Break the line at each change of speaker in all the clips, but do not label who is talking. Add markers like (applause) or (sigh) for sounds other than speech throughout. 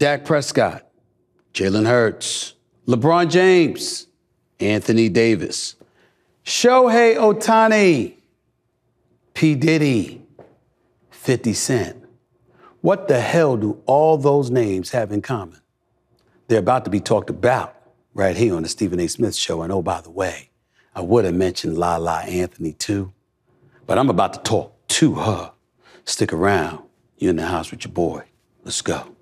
Dak Prescott, Jalen Hurts, LeBron James, Anthony Davis, Shohei Ohtani, P. Diddy, 50 Cent. What the hell do all those names have in common? They're about to be talked about right here on the Stephen A. Smith Show. And oh, by the way, I would have mentioned La La Anthony too, but I'm about to talk to her. Stick around. You're in the house with your boy. Let's go.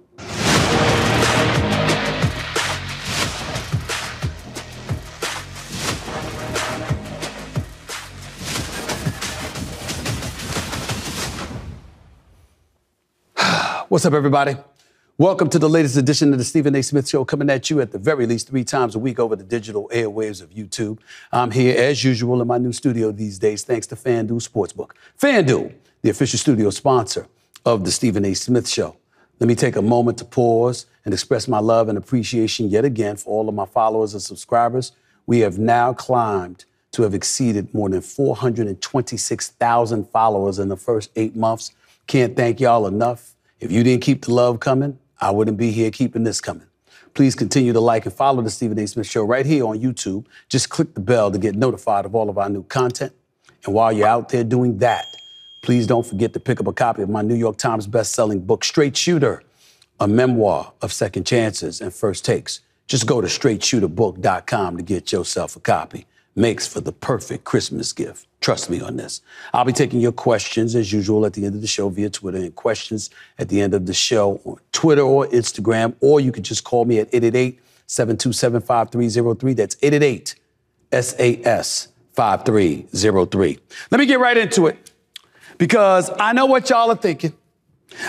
(sighs) What's up, everybody? Welcome to the latest edition of the Stephen A. Smith Show, coming at you at the very least three times a week over the digital airwaves of YouTube. I'm here, as usual, in my new studio these days, thanks to FanDuel Sportsbook. FanDuel, the official studio sponsor of the Stephen A. Smith Show. Let me take a moment to pause and express my love and appreciation yet again for all of my followers and subscribers. We have now climbed to have exceeded more than 426,000 followers in the first eight months. Can't thank y'all enough. If you didn't keep the love coming, I wouldn't be here keeping this coming. Please continue to like and follow the Stephen A. Smith Show right here on YouTube. Just click the bell to get notified of all of our new content. And while you're out there doing that, please don't forget to pick up a copy of my New York Times best-selling book, Straight Shooter, a memoir of second chances and first takes. Just go to straightshooterbook.com to get yourself a copy makes for the perfect Christmas gift. Trust me on this. I'll be taking your questions as usual at the end of the show via Twitter and questions at the end of the show on Twitter or Instagram, or you can just call me at 888 727 5303. That's 888 SAS 5303. Let me get right into it because I know what y'all are thinking.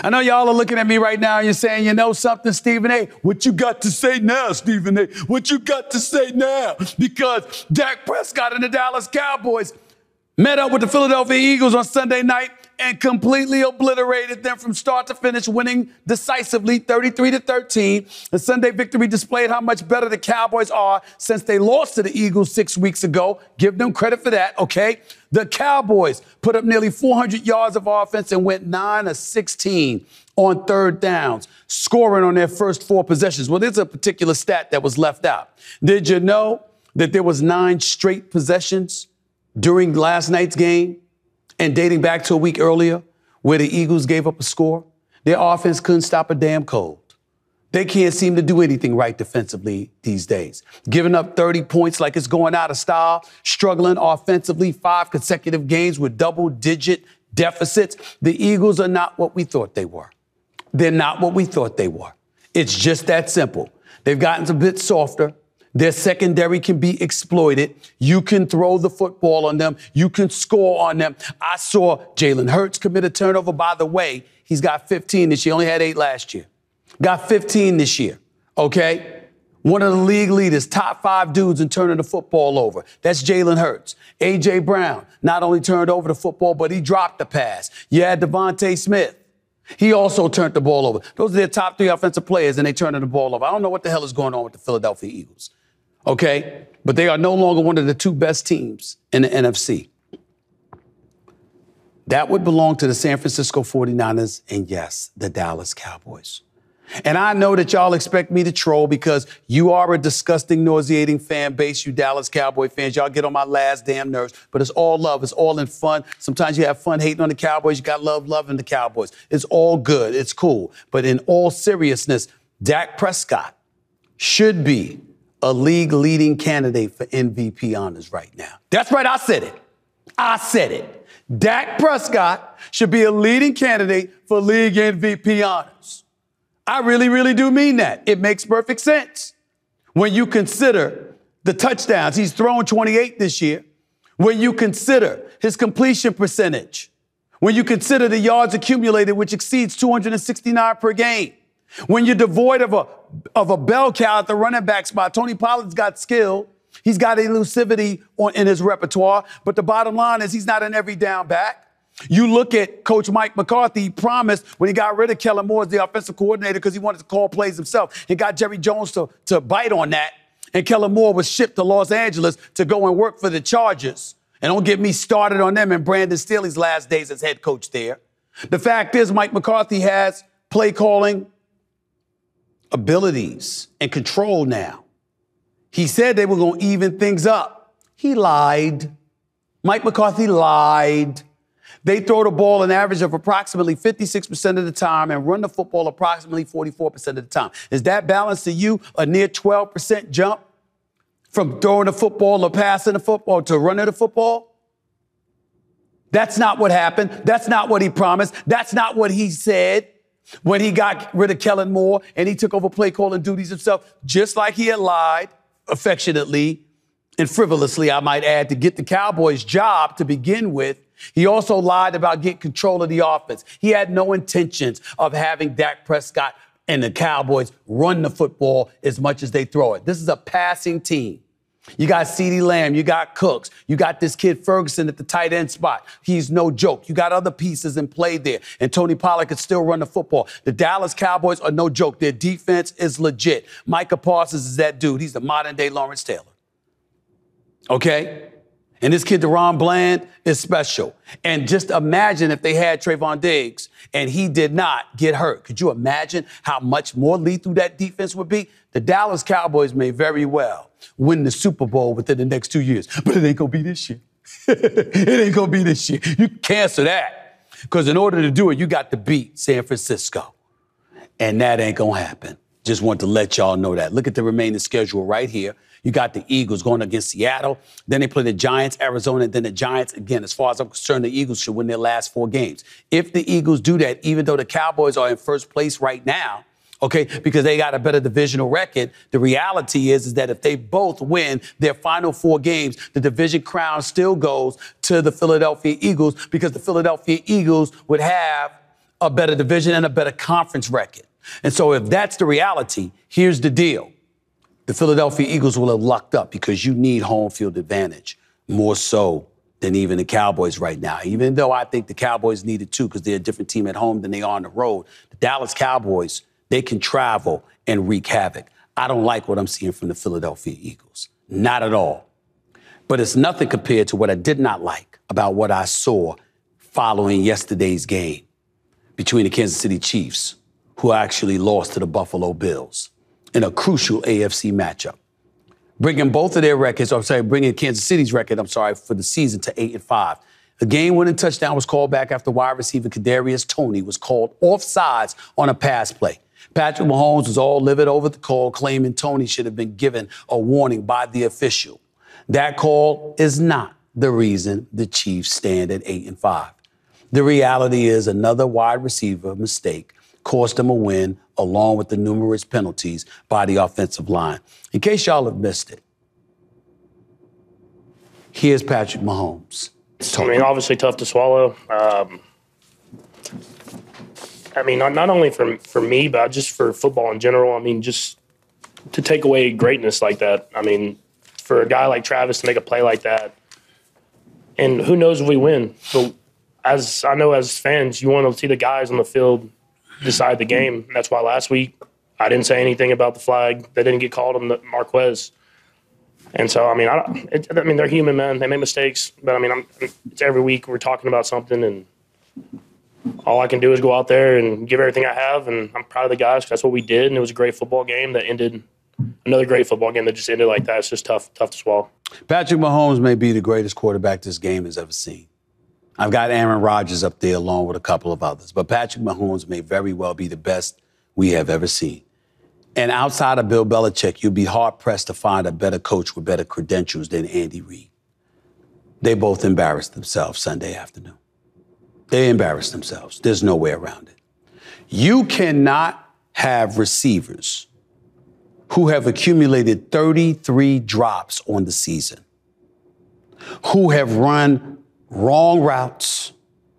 I know y'all are looking at me right now and you're saying, you know something, Stephen A? What you got to say now, Stephen A? What you got to say now? Because Dak Prescott and the Dallas Cowboys met up with the Philadelphia Eagles on Sunday night and completely obliterated them from start to finish, winning decisively 33 to 13. The Sunday victory displayed how much better the Cowboys are since they lost to the Eagles six weeks ago. Give them credit for that, okay? The Cowboys put up nearly 400 yards of offense and went 9 of 16 on third downs, scoring on their first four possessions. Well, there's a particular stat that was left out. Did you know that there was nine straight possessions during last night's game and dating back to a week earlier where the Eagles gave up a score? Their offense couldn't stop a damn cold. They can't seem to do anything right defensively these days. Giving up 30 points like it's going out of style, struggling offensively, five consecutive games with double digit deficits. The Eagles are not what we thought they were. They're not what we thought they were. It's just that simple. They've gotten a bit softer. Their secondary can be exploited. You can throw the football on them. You can score on them. I saw Jalen Hurts commit a turnover. By the way, he's got 15 this year, only had eight last year. Got 15 this year, okay? One of the league leaders, top five dudes in turning the football over. That's Jalen Hurts. A.J. Brown not only turned over the football, but he dropped the pass. You had DeVonta Smith. He also turned the ball over. Those are their top three offensive players, and they turned the ball over. I don't know what the hell is going on with the Philadelphia Eagles, okay? But they are no longer one of the two best teams in the NFC. That would belong to the San Francisco 49ers and, yes, the Dallas Cowboys. And I know that y'all expect me to troll because you are a disgusting, nauseating fan base, you Dallas Cowboy fans. Y'all get on my last damn nerves, but it's all love. It's all in fun. Sometimes you have fun hating on the Cowboys. You got love loving the Cowboys. It's all good. It's cool. But in all seriousness, Dak Prescott should be a league leading candidate for MVP honors right now. That's right. I said it. I said it. Dak Prescott should be a leading candidate for league MVP honors. I really, really do mean that. It makes perfect sense. When you consider the touchdowns, he's thrown 28 this year. When you consider his completion percentage, when you consider the yards accumulated, which exceeds 269 per game, when you're devoid of a, of a bell cow at the running back spot, Tony Pollard's got skill. He's got elusivity on, in his repertoire, but the bottom line is he's not an every down back. You look at Coach Mike McCarthy, promised when he got rid of Kellen Moore as the offensive coordinator because he wanted to call plays himself. He got Jerry Jones to, to bite on that. And Kellen Moore was shipped to Los Angeles to go and work for the Chargers. And don't get me started on them and Brandon Staley's last days as head coach there. The fact is, Mike McCarthy has play calling abilities and control now. He said they were going to even things up. He lied. Mike McCarthy lied. They throw the ball an average of approximately 56% of the time and run the football approximately 44% of the time. Is that balance to you a near 12% jump from throwing the football or passing the football to running the football? That's not what happened. That's not what he promised. That's not what he said when he got rid of Kellen Moore and he took over play calling duties himself, just like he had lied affectionately and frivolously, I might add, to get the Cowboys' job to begin with. He also lied about getting control of the offense. He had no intentions of having Dak Prescott and the Cowboys run the football as much as they throw it. This is a passing team. You got CeeDee Lamb, you got Cooks, you got this kid Ferguson at the tight end spot. He's no joke. You got other pieces in play there, and Tony Pollard can still run the football. The Dallas Cowboys are no joke. Their defense is legit. Micah Parsons is that dude. He's the modern day Lawrence Taylor. Okay? And this kid, DaRon Bland, is special. And just imagine if they had Trevon Diggs and he did not get hurt. Could you imagine how much more lethal that defense would be? The Dallas Cowboys may very well win the Super Bowl within the next two years, but it ain't gonna be this year. (laughs) it ain't gonna be this year. You cancel that. Because in order to do it, you got to beat San Francisco. And that ain't gonna happen. Just want to let y'all know that. Look at the remaining schedule right here. You got the Eagles going against Seattle. Then they play the Giants, Arizona, and then the Giants. Again, as far as I'm concerned, the Eagles should win their last four games. If the Eagles do that, even though the Cowboys are in first place right now, okay, because they got a better divisional record. The reality is, is that if they both win their final four games, the division crown still goes to the Philadelphia Eagles because the Philadelphia Eagles would have a better division and a better conference record. And so if that's the reality, here's the deal the Philadelphia Eagles will have lucked up because you need home field advantage more so than even the Cowboys right now. Even though I think the Cowboys need it too because they're a different team at home than they are on the road. The Dallas Cowboys, they can travel and wreak havoc. I don't like what I'm seeing from the Philadelphia Eagles. Not at all. But it's nothing compared to what I did not like about what I saw following yesterday's game between the Kansas City Chiefs, who actually lost to the Buffalo Bills in a crucial AFC matchup. Bringing both of their records, I'm sorry, bringing Kansas City's record, I'm sorry, for the season to eight and five. The game-winning touchdown was called back after wide receiver Kadarius Toney was called offsides on a pass play. Patrick Mahomes was all livid over the call, claiming Toney should have been given a warning by the official. That call is not the reason the Chiefs stand at eight and five. The reality is another wide receiver mistake cost them a win, along with the numerous penalties by the offensive line. In case y'all have missed it, here's Patrick Mahomes.
I mean, obviously tough to swallow. Um, I mean, not, not only for for me, but just for football in general. I mean, just to take away greatness like that. I mean, for a guy like Travis to make a play like that, and who knows if we win. But as I know, as fans, you want to see the guys on the field decide the game. That's why last week I didn't say anything about the flag that didn't get called on the Marquez. And so, I mean, I, it, I mean, they're human, man. They make mistakes, but I mean, I'm, it's every week we're talking about something, and all I can do is go out there and give everything I have. And I'm proud of the guys. Because that's what we did, and it was a great football game that ended. Another great football game that just ended like that. It's just tough, tough to swallow.
Patrick Mahomes may be the greatest quarterback this game has ever seen. I've got Aaron Rodgers up there along with a couple of others, but Patrick Mahomes may very well be the best we have ever seen. And outside of Bill Belichick, you'd be hard pressed to find a better coach with better credentials than Andy Reid. They both embarrassed themselves Sunday afternoon. They embarrassed themselves. There's no way around it. You cannot have receivers who have accumulated 33 drops on the season, who have run wrong routes.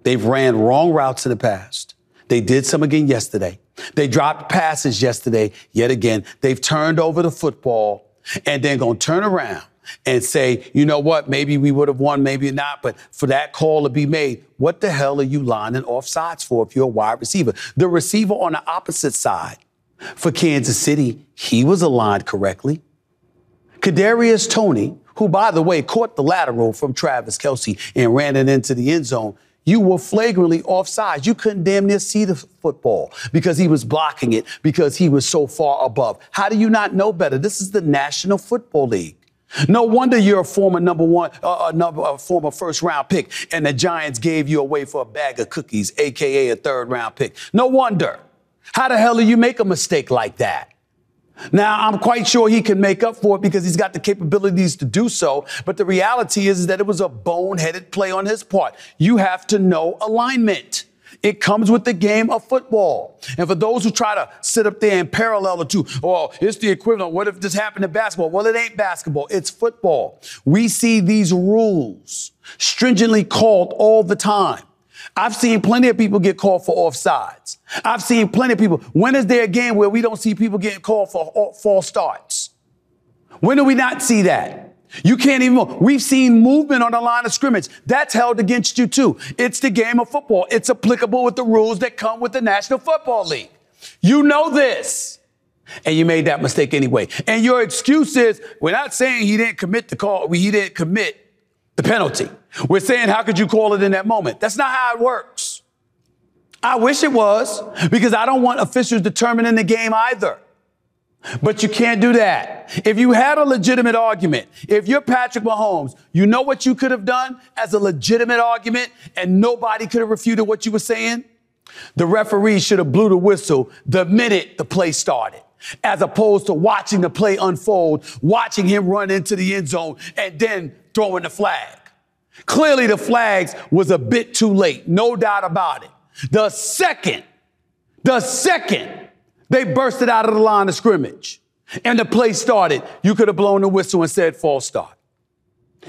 They've ran wrong routes in the past. They did some again yesterday. They dropped passes yesterday yet again. They've turned over the football and then going to turn around and say, you know what, maybe we would have won, maybe not, but for that call to be made, what the hell are you lining off sides for if you're a wide receiver? The receiver on the opposite side for Kansas City, he was aligned correctly. Kadarius Toney, who, by the way, caught the lateral from Travis Kelce and ran it into the end zone. you were flagrantly offside. You couldn't damn near see the football because he was blocking it because he was so far above. How do you not know better? This is the National Football League. No wonder you're a former number one, uh, uh number, a former first round pick, and the Giants gave you away for a bag of cookies, aka a third round pick. No wonder. How the hell do you make a mistake like that? Now, I'm quite sure he can make up for it because he's got the capabilities to do so. But the reality is, is that it was a boneheaded play on his part. You have to know alignment. It comes with the game of football. And for those who try to sit up there and parallel the two, oh, it's the equivalent. What if this happened in basketball? Well, it ain't basketball. It's football. We see these rules stringently called all the time. I've seen plenty of people get called for offsides. I've seen plenty of people. When is there a game where we don't see people getting called for false starts? When do we not see that? You can't even, we've seen movement on the line of scrimmage. That's held against you too. It's the game of football. It's applicable with the rules that come with the National Football League. You know this. And you made that mistake anyway. And your excuse is, we're not saying he didn't commit the call, he didn't commit the penalty. We're saying, how could you call it in that moment? That's not how it works. I wish it was because I don't want officials determining the game either. But you can't do that. If you had a legitimate argument, if you're Patrick Mahomes, you know what you could have done as a legitimate argument and nobody could have refuted what you were saying? The referee should have blew the whistle the minute the play started, as opposed to watching the play unfold, watching him run into the end zone and then throwing the flag. Clearly, the flags was a bit too late, no doubt about it. The second, the second they bursted out of the line of scrimmage and the play started, you could have blown the whistle and said false start.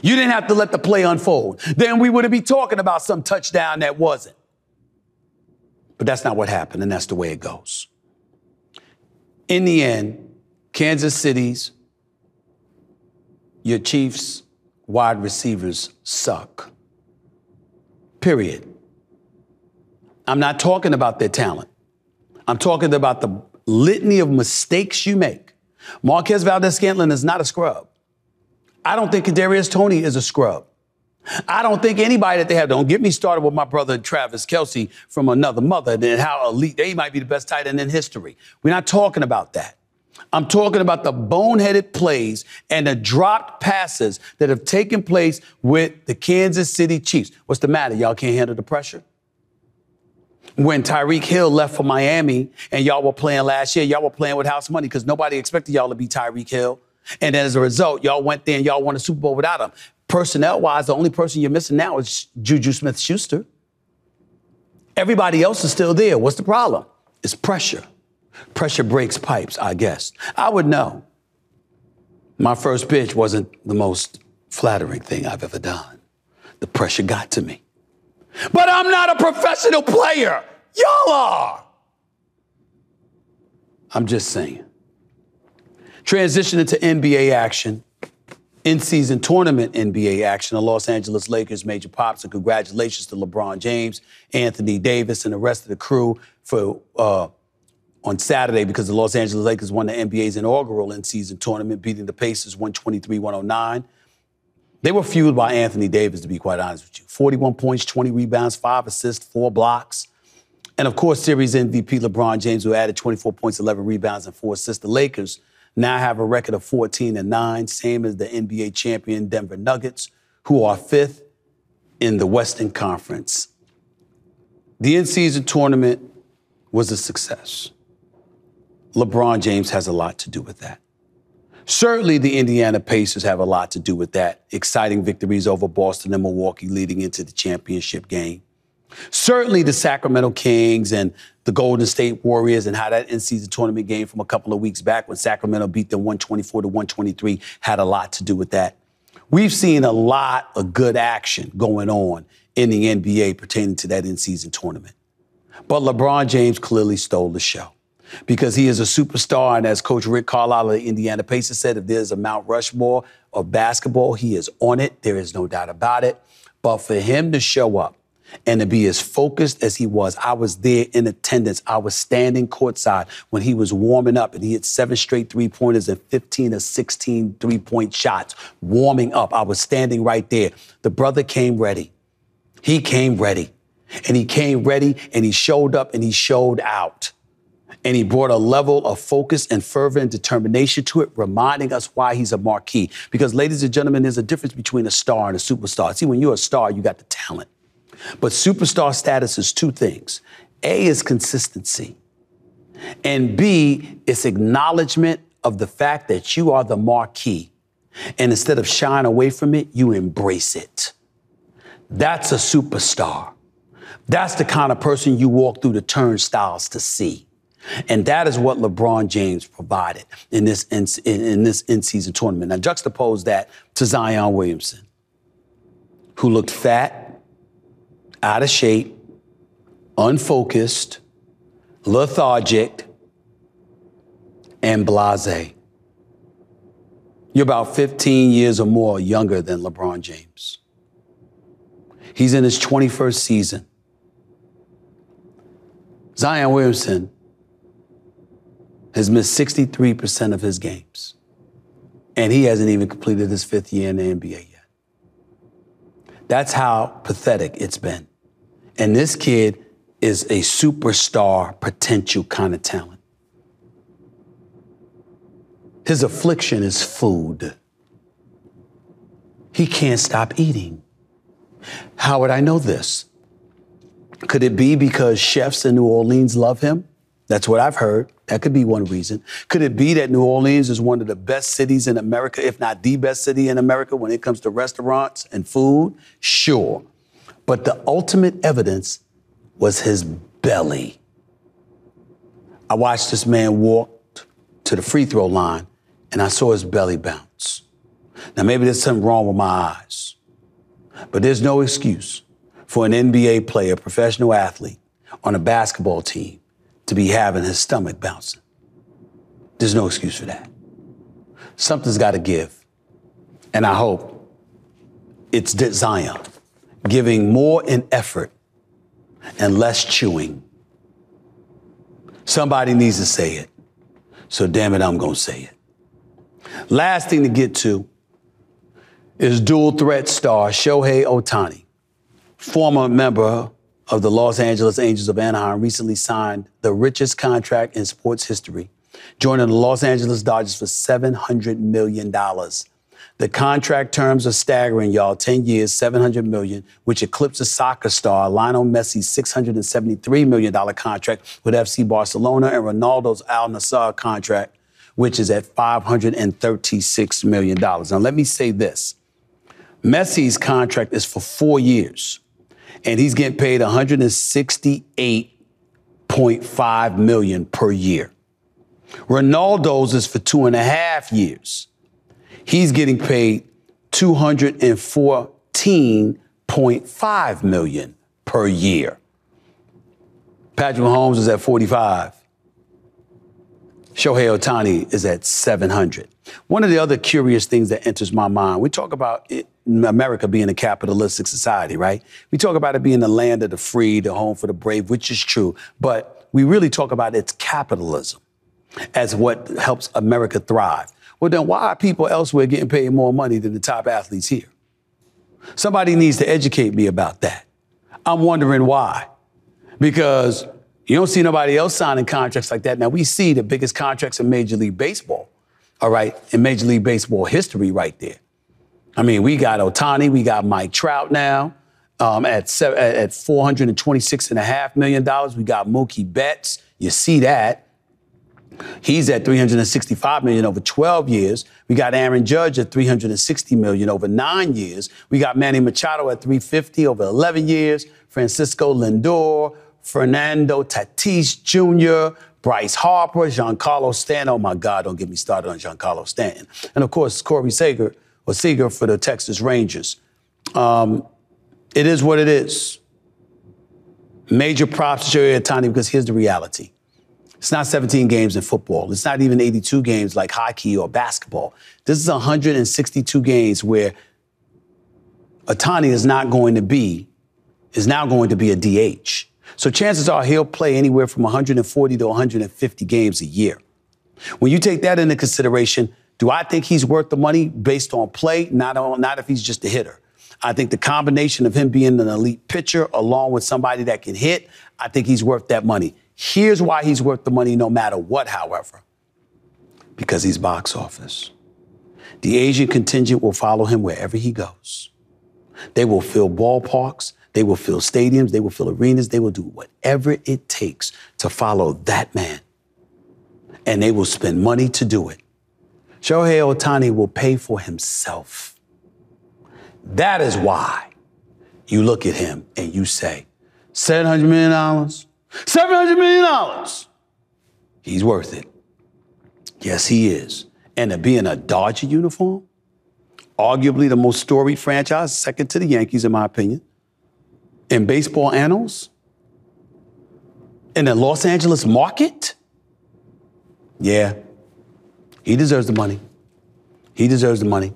You didn't have to let the play unfold. Then we wouldn't be talking about some touchdown that wasn't. But that's not what happened, and that's the way it goes. In the end, Kansas City's, your Chiefs, wide receivers suck. Period. I'm not talking about their talent. I'm talking about the litany of mistakes you make. Marquez Valdes-Scantling is not a scrub. I don't think Kadarius Toney is a scrub. I don't think anybody that they have. Don't get me started with my brother Travis Kelce from another mother and how elite they might be the best tight end in history. We're not talking about that. I'm talking about the boneheaded plays and the dropped passes that have taken place with the Kansas City Chiefs. What's the matter? Y'all can't handle the pressure? When Tyreek Hill left for Miami and y'all were playing last year, y'all were playing with house money because nobody expected y'all to be Tyreek Hill. And as a result, y'all went there and y'all won a Super Bowl without him. Personnel wise, the only person you're missing now is Juju Smith Schuster. Everybody else is still there. What's the problem? It's pressure. Pressure breaks pipes, I guess. I would know. My first pitch wasn't the most flattering thing I've ever done. The pressure got to me. But I'm not a professional player. Y'all are. I'm just saying. Transitioning to NBA action. In season tournament NBA action, the Los Angeles Lakers major pops and congratulations to LeBron James, Anthony Davis, and the rest of the crew for uh, on Saturday because the Los Angeles Lakers won the NBA's inaugural in-season tournament, beating the Pacers 123-109. They were fueled by Anthony Davis, to be quite honest with you. 41 points, 20 rebounds, five assists, four blocks. And of course, series MVP LeBron James, who added 24 points, 11 rebounds, and four assists. The Lakers now have a record of 14 and 9, same as the NBA champion Denver Nuggets, who are fifth in the Western Conference. The in season tournament was a success. LeBron James has a lot to do with that. Certainly, the Indiana Pacers have a lot to do with that. Exciting victories over Boston and Milwaukee leading into the championship game. Certainly, the Sacramento Kings and the Golden State Warriors and how that in-season tournament game from a couple of weeks back when Sacramento beat them 124 to 123 had a lot to do with that. We've seen a lot of good action going on in the NBA pertaining to that in-season tournament. But LeBron James clearly stole the show because he is a superstar. And as Coach Rick Carlisle of the Indiana Pacers said, if there's a Mount Rushmore of basketball, he is on it. There is no doubt about it. But for him to show up and to be as focused as he was, I was there in attendance. I was standing courtside when he was warming up and he hit seven straight three pointers and 15 or 16 three point shots warming up. I was standing right there. The brother came ready. He came ready. And he came ready and he showed up and he showed out. And he brought a level of focus and fervor and determination to it, reminding us why he's a marquee. Because, ladies and gentlemen, there's a difference between a star and a superstar. See, when you're a star, you got the talent. But superstar status is two things A is consistency, and B is acknowledgement of the fact that you are the marquee. And instead of shying away from it, you embrace it. That's a superstar. That's the kind of person you walk through the turnstiles to see. And that is what LeBron James provided in this in, in this in-season tournament. Now juxtapose that to Zion Williamson, who looked fat, out of shape, unfocused, lethargic, and blasé. You're about 15 years or more younger than LeBron James. He's in his 21st season. Zion Williamson has missed 63% of his games. And he hasn't even completed his fifth year in the NBA yet. That's how pathetic it's been. And this kid is a superstar potential kind of talent. His affliction is food. He can't stop eating. How would I know this? Could it be because chefs in New Orleans love him? That's what I've heard. That could be one reason. Could it be that New Orleans is one of the best cities in America, if not the best city in America when it comes to restaurants and food? Sure. But the ultimate evidence was his belly. I watched this man walk to the free throw line and I saw his belly bounce. Now, maybe there's something wrong with my eyes, but there's no excuse for an NBA player, professional athlete on a basketball team to be having his stomach bouncing. There's no excuse for that. Something's got to give. And I hope it's Zion giving more in effort and less chewing. Somebody needs to say it. So damn it, I'm going to say it. Last thing to get to is dual threat star Shohei Ohtani, former member of the Los Angeles Angels of Anaheim, recently signed the richest contract in sports history, joining the Los Angeles Dodgers for $700 million. The contract terms are staggering, y'all. 10 years, 700 million, which eclipses soccer star Lionel Messi's $673 million contract with FC Barcelona and Ronaldo's Al Nassr contract, which is at $536 million. Now, let me say this Messi's contract is for four years and he's getting paid 168.5 million per year. Ronaldo's is for two and a half years. He's getting paid 214.5 million per year. Patrick Mahomes is at 45. Shohei Ohtani is at 700. One of the other curious things that enters my mind, we talk about it, America being a capitalistic society, right? We talk about it being the land of the free, the home for the brave, which is true. But we really talk about its capitalism as what helps America thrive. Well, then why are people elsewhere getting paid more money than the top athletes here? Somebody needs to educate me about that. I'm wondering why. Because you don't see nobody else signing contracts like that. Now, we see the biggest contracts in Major League Baseball, all right, in Major League Baseball history right there. I mean, we got Ohtani, we got Mike Trout now um, at, at $426.5 million. We got Mookie Betts. You see that. He's at 365 million over 12 years. We got Aaron Judge at 360 million over nine years. We got Manny Machado at 350 over 11 years. Francisco Lindor, Fernando Tatis Jr., Bryce Harper, Giancarlo Stanton. Oh my God, don't get me started on Giancarlo Stanton. And of course, Corey Seager or Seager for the Texas Rangers. Um, it is what it is. Major props to Shohei Ohtani because here's the reality. It's not 17 games in football. It's not even 82 games like hockey or basketball. This is 162 games where Ohtani is not going to be, is now going to be a DH. So chances are he'll play anywhere from 140 to 150 games a year. When you take that into consideration, do I think he's worth the money based on play? Not on, not if he's just a hitter. I think the combination of him being an elite pitcher along with somebody that can hit, I think he's worth that money. Here's why he's worth the money no matter what, however. Because he's box office. The Asian contingent will follow him wherever he goes. They will fill ballparks, they will fill stadiums, they will fill arenas, they will do whatever it takes to follow that man. And they will spend money to do it. Shohei Ohtani will pay for himself. That is why you look at him and you say, $700 million, $700 million. He's worth it. Yes, he is. And to be in a Dodger uniform, arguably the most storied franchise, second to the Yankees, in my opinion, in baseball annals, in the Los Angeles market, yeah, he deserves the money. He deserves the money.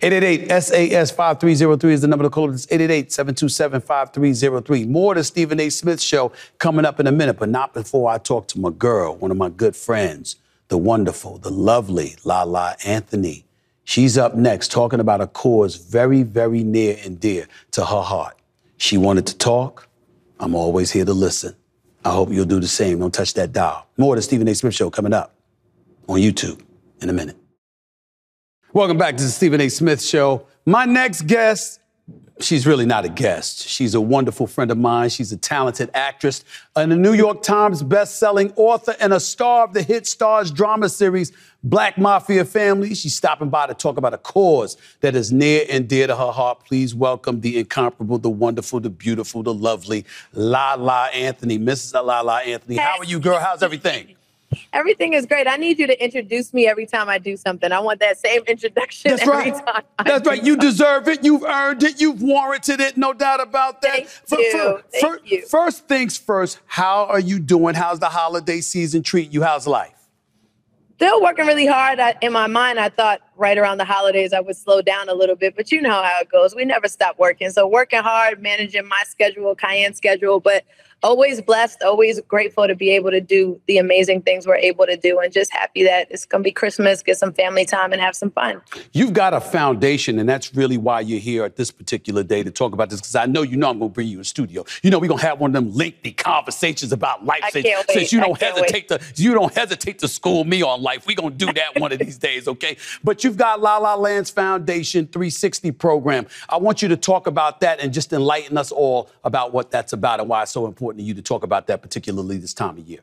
888-SAS-5303 is the number to call. It's 888-727-5303. More to Stephen A. Smith show coming up in a minute, but not before I talk to my girl, one of my good friends, the wonderful, the lovely La La Anthony. She's up next talking about a cause very, very near and dear to her heart. She wanted to talk. I'm always here to listen. I hope you'll do the same. Don't touch that dial. More of the Stephen A. Smith show coming up on YouTube in a minute. Welcome back to the Stephen A. Smith Show. My next guest, she's really not a guest. She's a wonderful friend of mine. She's a talented actress, and a New York Times best-selling author, and a star of the hit Starz drama series Black Mafia Family. She's stopping by to talk about a cause that is near and dear to her heart. Please welcome the incomparable, the wonderful, the beautiful, the lovely La La Anthony. Mrs. La La Anthony, how are you, girl? How's everything?
Everything is great. I need you to introduce me every time I do something. I want that same introduction
That's
every
right. That's right. You deserve it. You've earned it. You've warranted it. No doubt about that.
Thank you. Thank you.
First things first, how are you doing? How's the holiday season treating you? How's life?
Still working really hard. I, in my mind, I thought right around the holidays I would slow down a little bit, but you know how it goes. We never stop working. So working hard, managing my schedule, Kiyan schedule, but always blessed, always grateful to be able to do the amazing things we're able to do, and just happy that it's gonna be Christmas, get some family time, and have some fun.
You've got a foundation, and that's really why you're here at this particular day to talk about this. Because I know you know I'm going to bring you in studio. You know we're going to have one of them lengthy conversations about life. Since, since you don't hesitate to you don't hesitate to school me on life. We're going to do that one of these days, okay? But you've got La La Land's Foundation 360 program. I want you to talk about that and just enlighten us all about what that's about and why it's so important to you to talk about that, particularly this time of year.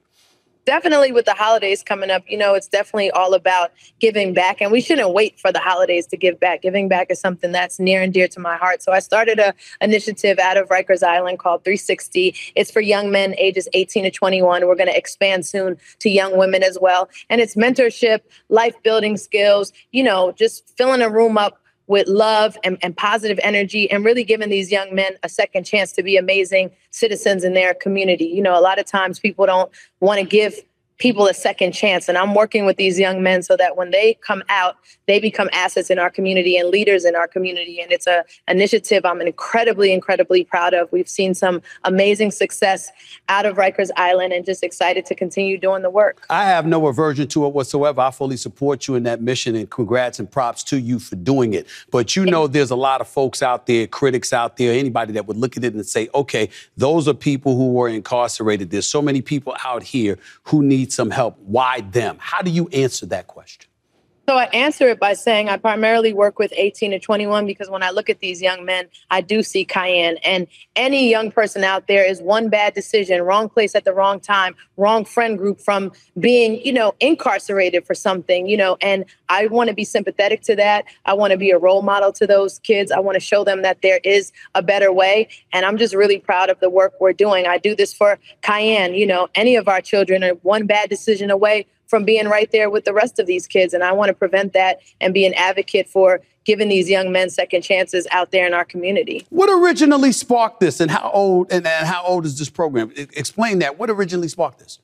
Definitely with the holidays coming up, you know, it's definitely all about giving back. And we shouldn't wait for the holidays to give back. Giving back is something that's near and dear to my heart. So I started a initiative out of Rikers Island called 360. It's for young men ages 18 to 21. We're going to expand soon to young women as well. And it's mentorship, life building skills, you know, just filling a room up with love and, and positive energy and really giving these young men a second chance to be amazing citizens in their community. You know, a lot of times people don't want to give people a second chance. And I'm working with these young men so that when they come out, they become assets in our community and leaders in our community. And it's a initiative I'm incredibly, incredibly proud of. We've seen some amazing success out of Rikers Island and just excited to continue doing the work.
I have no aversion to it whatsoever. I fully support you in that mission, and congrats and props to you for doing it. But you know, there's a lot of folks out there, critics out there, anybody that would look at it and say, okay, those are people who were incarcerated. There's so many people out here who need some help. Why them? How do you answer that question?
So I answer it by saying I primarily work with 18 to 21 because when I look at these young men, I do see Kiyan. And any young person out there is one bad decision, wrong place at the wrong time, wrong friend group from being, you know, incarcerated for something, you know, and I want to be sympathetic to that. I want to be a role model to those kids. I want to show them that there is a better way. And I'm just really proud of the work we're doing. I do this for Kiyan, you know, any of our children are one bad decision away from being right there with the rest of these kids. And I want to prevent that and be an advocate for giving these young men second chances out there in our community.
What originally sparked this, and how old and, and how old is this program? E- explain that. What originally sparked this?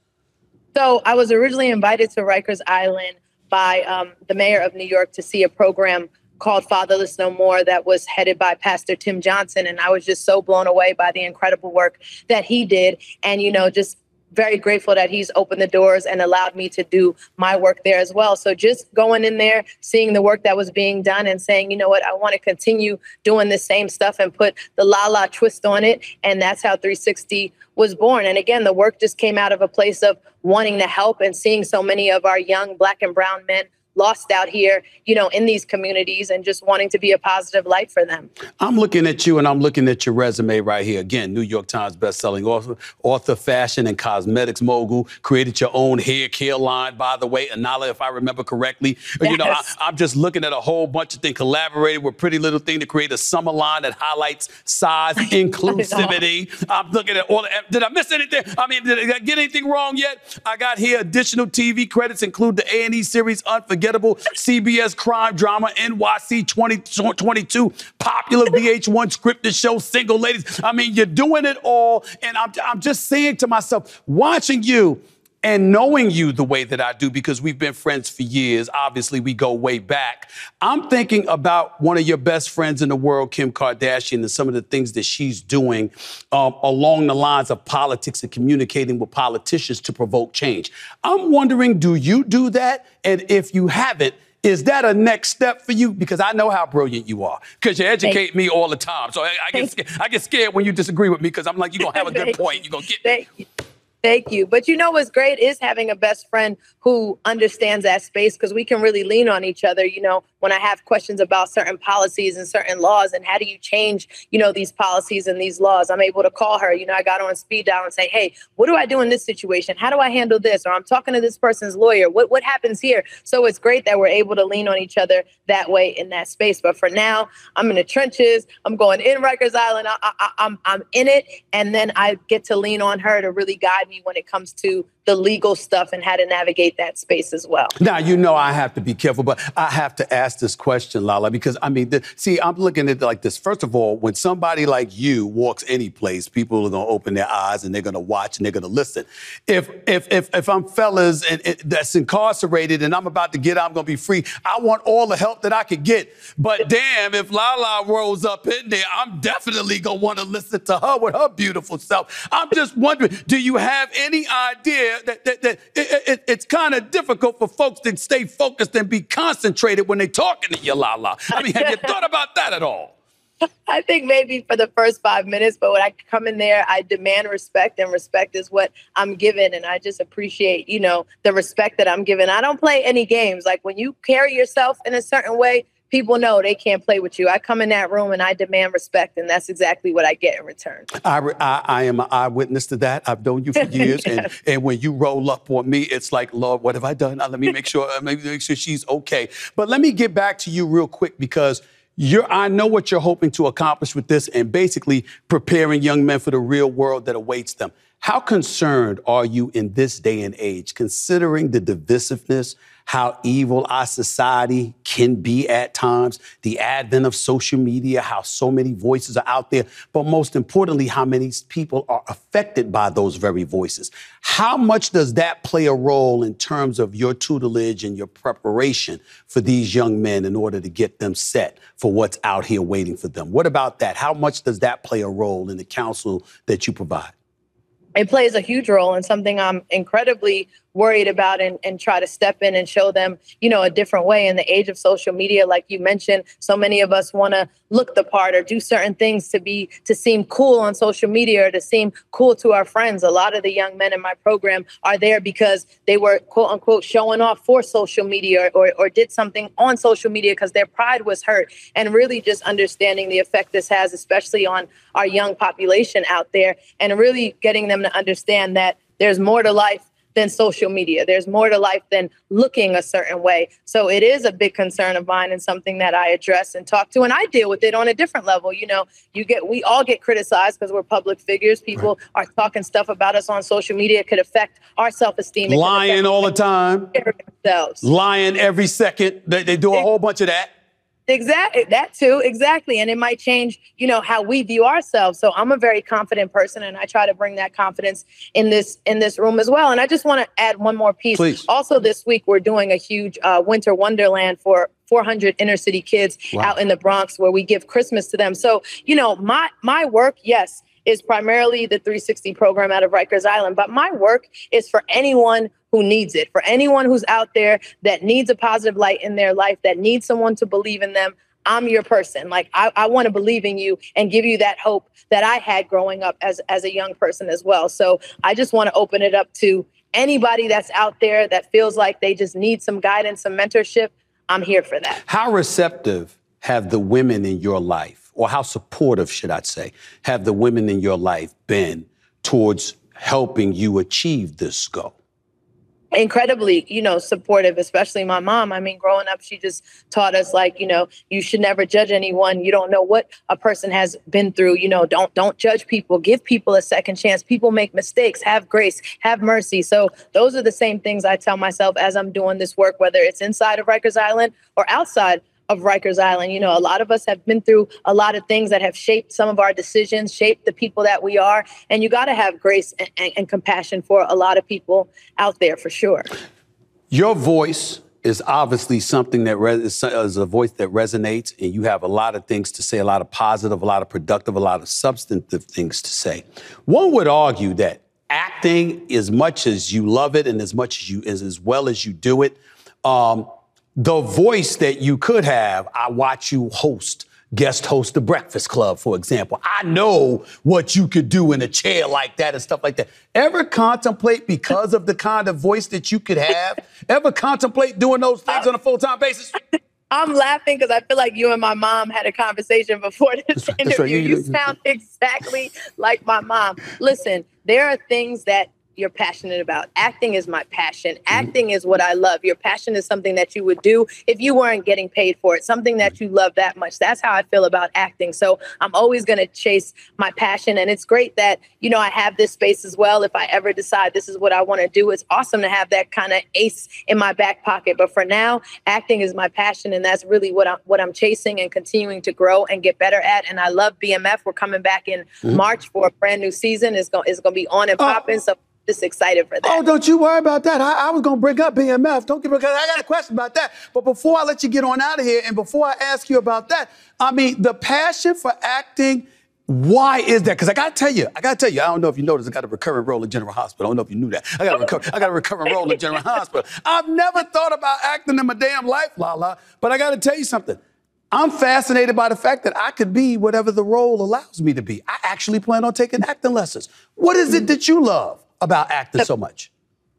So I was originally invited to Rikers Island by um, the mayor of New York to see a program called Fatherless No More that was headed by Pastor Tim Johnson. And I was just so blown away by the incredible work that he did. And, you know, just very grateful that he's opened the doors and allowed me to do my work there as well. So just going in there, seeing the work that was being done and saying, you know what, I want to continue doing the same stuff and put the la la twist on it. And that's how 360 was born. And again, the work just came out of a place of wanting to help and seeing so many of our young black and brown men lost out here, you know, in these communities and just wanting to be a positive light for them.
I'm looking at you and I'm looking at your resume right here. Again, New York Times bestselling author, author, fashion and cosmetics mogul, created your own hair care line, by the way, Anala, if I remember correctly. Yes. You know, I, am just looking at a whole bunch of things, collaborated with Pretty Little Thing to create a summer line that highlights size, (laughs) inclusivity. I'm looking at all, did I miss anything? I mean, did I get anything wrong yet? I got here additional TV credits include the A&E series Unforgettable unforgettable CBS crime drama NYC 2022, popular VH1 scripted show Single Ladies. I mean, you're doing it all. And I'm, I'm just saying to myself, watching you, and knowing you the way that I do, because we've been friends for years, obviously we go way back, I'm thinking about one of your best friends in the world, Kim Kardashian, and some of the things that she's doing um, along the lines of politics and communicating with politicians to provoke change. I'm wondering, do you do that? And if you haven't, is that a next step for you? Because I know how brilliant you are. Because you educate me all the time. So I, I get scared, I get scared when you disagree with me because I'm like, you're gonna have a good point. You're gonna get me.
Thank you. But you know what's great is having a best friend who understands that space because we can really lean on each other. You know, when I have questions about certain policies and certain laws and how do you change, you know, these policies and these laws, I'm able to call her. You know, I got on speed dial and say, hey, what do I do in this situation? How do I handle this? Or I'm talking to this person's lawyer. What what happens here? So it's great that we're able to lean on each other that way in that space. But for now, I'm in the trenches. I'm going in Rikers Island. I, I, I'm I'm in it, and then I get to lean on her to really guide me when it comes to the legal stuff and how to navigate that space as well.
Now, you know, I have to be careful, but I have to ask this question, Lala, because I mean, the, see, I'm looking at it like this. First of all, when somebody like you walks any place, people are going to open their eyes and they're going to watch and they're going to listen. If if if if I'm fellas and, and that's incarcerated and I'm about to get out, I'm going to be free. I want all the help that I could get. But damn, if Lala rolls up in there, I'm definitely going to want to listen to her with her beautiful self. I'm just wondering, do you have any idea? That, that, that it, it, it's kind of difficult for folks to stay focused and be concentrated when they're talking to you, la la. I mean, have you thought about that at all? (laughs)
I think maybe for the first five minutes, but when I come in there, I demand respect, and respect is what I'm given. And I just appreciate, you know, the respect that I'm given. I don't play any games. Like when you carry yourself in a certain way, people know they can't play with you. I come in that room and I demand respect, and that's exactly what I get in return.
I, I, I am an eyewitness to that. I've known you for (laughs) years, yes. and, and when you roll up on me, it's like, Lord, what have I done? let me make sure, make sure she's okay. But let me get back to you real quick because. You're, I know what you're hoping to accomplish with this and basically preparing young men for the real world that awaits them. How concerned are you in this day and age, considering the divisiveness, how evil our society can be at times, the advent of social media, how so many voices are out there, but most importantly, how many people are affected by those very voices. How much does that play a role in terms of your tutelage and your preparation for these young men in order to get them set for what's out here waiting for them? What about that? How much does that play a role in the counsel that you provide?
It plays a huge role and something I'm incredibly worried about and, and try to step in and show them, you know, a different way in the age of social media. Like you mentioned, so many of us want to look the part or do certain things to be to seem cool on social media or to seem cool to our friends. A lot of the young men in my program are there because they were quote unquote showing off for social media or, or did something on social media because their pride was hurt. And really just understanding the effect this has, especially on our young population out there, and really getting them to understand that there's more to life than social media. There's more to life than looking a certain way. So it is a big concern of mine and something that I address and talk to. And I deal with it on a different level. You know, you get we all get criticized because we're public figures. People right. are talking stuff about us on social media. It could affect our self-esteem.
Lying all the time.
Themselves.
Lying every second. They, they do a whole bunch of that.
Exactly. That too. Exactly. And it might change, you know, how we view ourselves. So I'm a very confident person and I try to bring that confidence in this in this room as well. And I just want to add one more piece.
Please.
Also this week we're doing a huge uh, winter wonderland for 400 inner city kids wow. out in the Bronx where we give Christmas to them. So, you know, my my work, yes, is primarily the 360 program out of Rikers Island, but my work is for anyone who needs it, for anyone who's out there that needs a positive light in their life, that needs someone to believe in them. I'm your person. Like I, I want to believe in you and give you that hope that I had growing up as as a young person as well. So I just want to open it up to anybody that's out there that feels like they just need some guidance, some mentorship. I'm here for that.
How receptive have the women in your life, or how supportive, should I say, have the women in your life been towards helping you achieve this goal?
incredibly, you know, supportive, especially my mom. I mean, growing up, she just taught us like, you know, you should never judge anyone. You don't know what a person has been through. You know, don't don't judge people. Give people a second chance. People make mistakes. Have grace. Have mercy. So those are the same things I tell myself as I'm doing this work, whether it's inside of Rikers Island or outside of Rikers Island. You know, a lot of us have been through a lot of things that have shaped some of our decisions, shaped the people that we are. And you got to have grace and, and, and, compassion for a lot of people out there for sure.
Your voice is obviously something that is a voice that resonates, and you have a lot of things to say, a lot of positive, a lot of productive, a lot of substantive things to say. One would argue that acting, as much as you love it and as much as you as, as well as you do it, um, the voice that you could have, I watch you host, guest host the Breakfast Club, for example. I know what you could do in a chair like that and stuff like that. Ever contemplate, because of the kind of voice that you could have, (laughs) ever contemplate doing those things on a full time basis?
I'm laughing because I feel like you and my mom had a conversation before this right, interview. Right. You sound (laughs) exactly like my mom. Listen, there are things that you're passionate about. Acting is my passion. Mm-hmm. Acting is what I love. Your passion is something that you would do if you weren't getting paid for it, something that you love that much. That's how I feel about acting. So I'm always going to chase my passion. And it's great that, you know, I have this space as well. If I ever decide this is what I want to do, it's awesome to have that kind of ace in my back pocket. But for now, acting is my passion. And that's really what I'm, what I'm chasing and continuing to grow and get better at. And I love BMF. We're coming back in mm-hmm. March for a brand new season. It's going, it's going to be on and oh. popping. So just excited for that.
Oh, don't you worry about that. I, I was gonna bring up BMF. Don't get because I got a question about that. But before I let you get on out of here, and before I ask you about that, I mean the passion for acting. Why is that? Because I gotta tell you, I gotta tell you, I don't know if you noticed, I got a recurring role in General Hospital. I don't know if you knew that. I got a, recur- I got a recurring role in General Hospital. I've never thought about acting in my damn life, La La. But I gotta tell you something. I'm fascinated by the fact that I could be whatever the role allows me to be. I actually plan on taking acting lessons. What is it mm. that you love? About acting so much?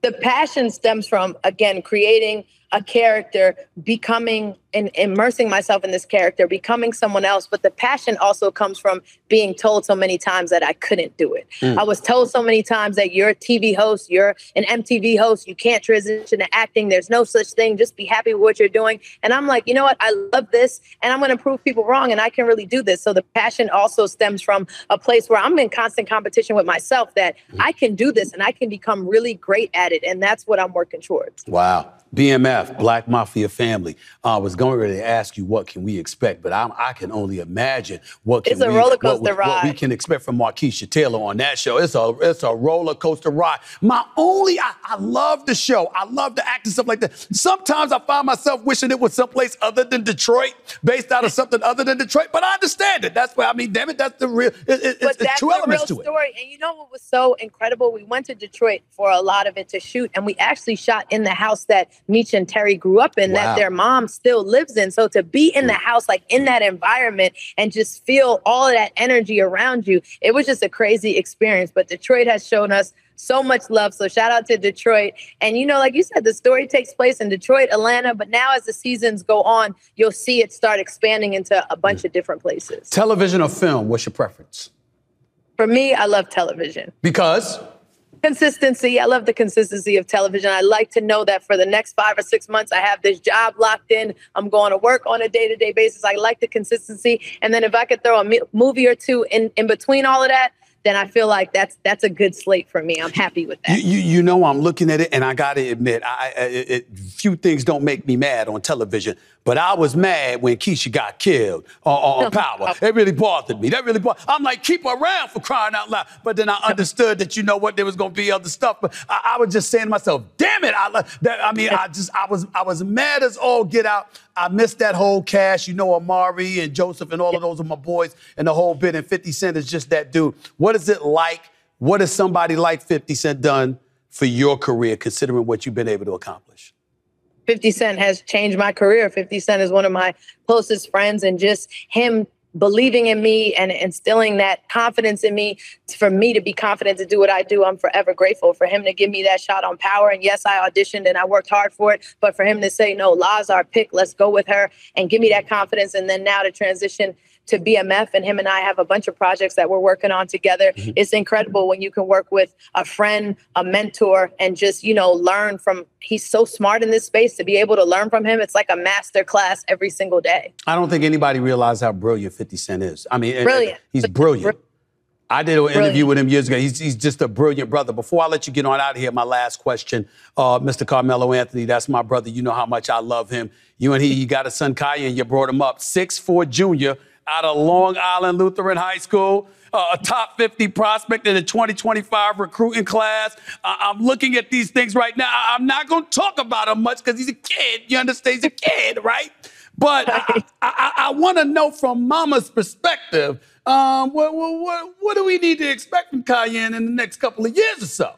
The passion stems from, again, creating a character, becoming and immersing myself in this character, becoming someone else. But the passion also comes from being told so many times that I couldn't do it. Mm. I was told so many times that you're a TV host, you're an MTV host, you can't transition to acting. There's no such thing. Just be happy with what you're doing. And I'm like, you know what? I love this and I'm going to prove people wrong and I can really do this. So the passion also stems from a place where I'm in constant competition with myself that mm. I can do this and I can become really great at it. And that's what I'm working towards.
Wow. BMF, Black Mafia Family. I was going to ask you what can we expect, but I'm, i can only imagine what can
it's a
we,
roller coaster
what,
ride.
what we can expect from Markisha Taylor on that show. It's a it's a roller coaster ride. My only I, I love the show. I love the acting stuff like that. Sometimes I find myself wishing it was someplace other than Detroit, based out of (laughs) something other than Detroit. But I understand it. That's why I mean, damn it, that's the real. It, it,
but
it's,
that's
true
the real
to
story. And you know what was so incredible? We went to Detroit for a lot of it to shoot, and we actually shot in the house that Meech and Terry grew up in, wow. that their mom still lives in. So to be in the house, like in that environment, and just feel all of that energy around you, it was just a crazy experience. But Detroit has shown us so much love. So shout out to Detroit. And you know, like you said, the story takes place in Detroit, Atlanta, but now as the seasons go on, you'll see it start expanding into a bunch of different places.
Television or film, what's your preference?
For me, I love television.
Because?
Consistency. I love the consistency of television. I like to know that for the next five or six months, I have this job locked in. I'm going to work on a day to day basis. I like the consistency. And then if I could throw a movie or two in, in between all of that, then I feel like that's that's a good slate for me. I'm happy with that.
You, you, you know, I'm looking at it, and I got to admit, I, I it, few things don't make me mad on television. But I was mad when Keisha got killed on, on (laughs) oh, Power. It really bothered me. That really bothered. I'm like, keep her around for crying out loud. But then I understood that you know what there was going to be other stuff. But I, I, was just saying to myself, damn it! I that. I mean, I just I was I was mad as all get out. I missed that whole cast. You know, Omari and Joseph and all of those are my boys and the whole bit. And 50 Cent is just that dude. What is it like? What has somebody like 50 Cent done for your career, considering what you've been able to accomplish?
50 Cent has changed my career. 50 Cent is one of my closest friends, and just him believing in me and instilling that confidence in me for me to be confident to do what I do. I'm forever grateful for him to give me that shot on power. And yes, I auditioned and I worked hard for it, but for him to say, no, La's our pick, let's go with her and give me that confidence. And then now to transition to BMF, and him and I have a bunch of projects that we're working on together. Mm-hmm. It's incredible when you can work with a friend, a mentor, and just you know learn from. He's so smart in this space to be able to learn from him. It's like a master class every single day.
I don't think anybody realizes how brilliant 50 Cent is. I mean,
brilliant.
He's brilliant. I did an brilliant. interview with him years ago. He's, he's just a brilliant brother. Before I let you get on out of here, my last question, uh, Mr. Carmelo Anthony, that's my brother. You know how much I love him. You and he, you got a son, Kiyan, and you brought him up. Six four junior out of Long Island Lutheran High School, uh, a top 50 prospect in the 2025 recruiting class. Uh, I'm looking at these things right now. I'm not going to talk about him much because he's a kid. You understand? He's a kid, right? But I, I, I want to know from Mama's perspective, um, what, what, what do we need to expect from Kiyan in the next couple of years or so?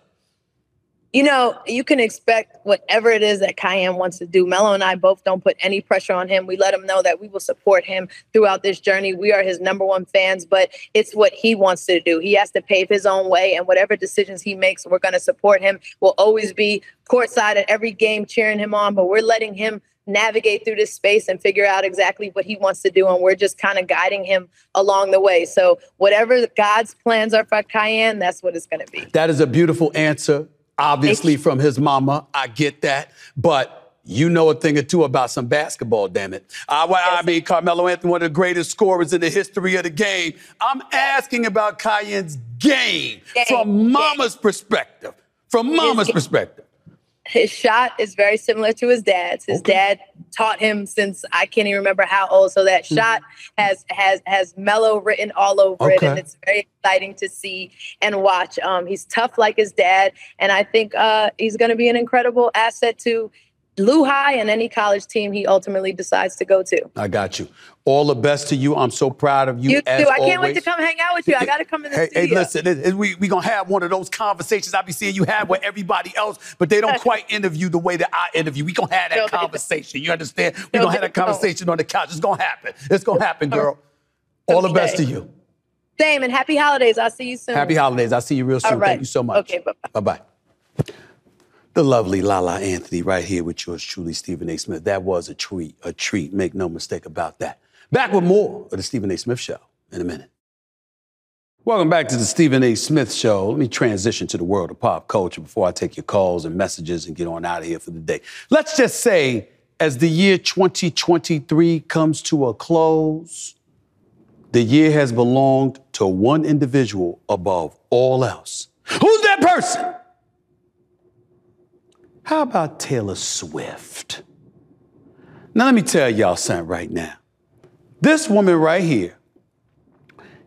You know, you can expect whatever it is that Kiyan wants to do. Melo and I both don't put any pressure on him. We let him know that we will support him throughout this journey. We are his number one fans, but it's what he wants to do. He has to pave his own way, and whatever decisions he makes, we're going to support him. We'll always be courtside at every game cheering him on, but we're letting him navigate through this space and figure out exactly what he wants to do. And we're just kind of guiding him along the way. So, whatever God's plans are for Kiyan, that's what it's going to be.
That is a beautiful answer obviously from his mama. I get that. But you know a thing or two about some basketball, damn it. I, I mean, Carmelo Anthony, one of the greatest scorers in the history of the game. I'm asking about Kiyan's game, game. from mama's game. perspective. From mama's perspective
his shot is very similar to his dad's. His okay. dad taught him since I can't even remember how old. So that mm-hmm. shot has has has Melo written all over okay. it, and it's very exciting to see and watch. Um, he's tough like his dad, and I think uh, he's going to be an incredible asset to Lou High and any college team he ultimately decides to go to.
I got you. All the best to you. I'm so proud of you.
You too. I can't always. wait to come hang out with you. I got to come in the
hey,
studio.
Hey, listen, we we gonna have one of those conversations I'll be seeing you have with everybody else, but they don't (laughs) quite interview the way that I interview. We gonna have that no, conversation. You understand? We no, gonna have that conversation on the couch. It's gonna happen. It's gonna happen, girl. All the best to you.
Same, and happy holidays. I'll see you soon.
Happy holidays. I'll see you real soon. Thank you so much.
Okay, bye-bye.
Bye-bye the lovely La La Anthony right here with yours truly, Stephen A. Smith. That was a treat, a treat. Make no mistake about that. Back with more of the Stephen A. Smith Show in a minute. Welcome back to the Stephen A. Smith Show. Let me transition to the world of pop culture before I take your calls and messages and get on out of here for the day. Let's just say, as the year 2023 comes to a close, the year has belonged to one individual above all else. Who's that person? How about Taylor Swift? Now, let me tell y'all something right now. This woman right here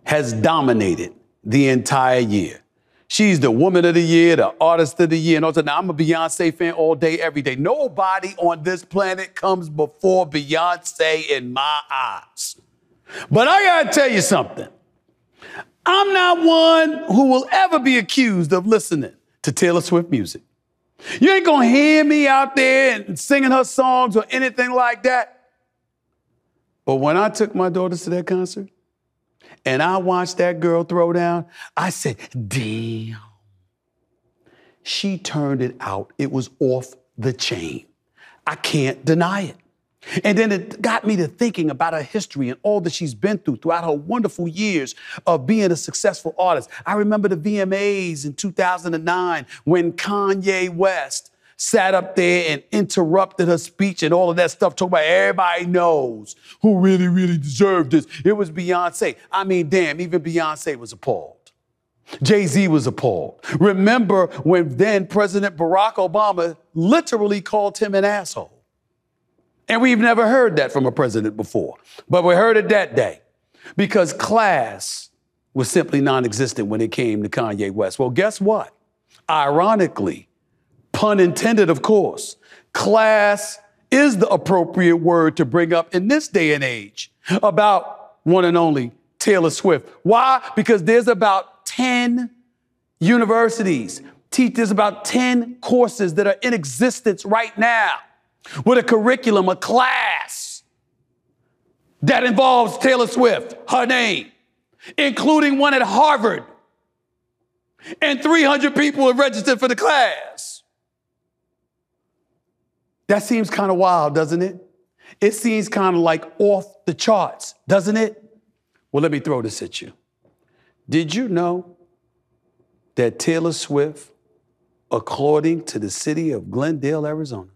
has dominated the entire year. She's the woman of the year, the artist of the year, and also now I'm a Beyonce fan all day, every day. Nobody on this planet comes before Beyonce in my eyes. But I gotta tell you something. I'm not one who will ever be accused of listening to Taylor Swift music. You ain't gonna hear me out there and singing her songs or anything like that. But when I took my daughters to that concert and I watched that girl throw down, I said, damn. She turned it out. It was off the chain. I can't deny it. And then it got me to thinking about her history and all that she's been through throughout her wonderful years of being a successful artist. I remember the VMAs in 2009 when Kanye West sat up there and interrupted her speech and all of that stuff, talking about everybody knows who really, really deserved this. It was Beyonce. I mean, damn, even Beyonce was appalled. Jay Z was appalled. Remember when then President Barack Obama literally called him an asshole. And we've never heard that from a president before. But we heard it that day because class was simply non existent when it came to Kanye West. Well, guess what? Ironically, pun intended, of course, class is the appropriate word to bring up in this day and age about one and only Taylor Swift. Why? Because there's about 10 universities teach there's about 10 courses that are in existence right now with a curriculum, a class that involves Taylor Swift, her name, including one at Harvard. And 300 people have registered for the class. That seems kind of wild, doesn't it? It seems kind of like off the charts, doesn't it? Well, let me throw this at you. Did you know that Taylor Swift, according to the city of Glendale, Arizona,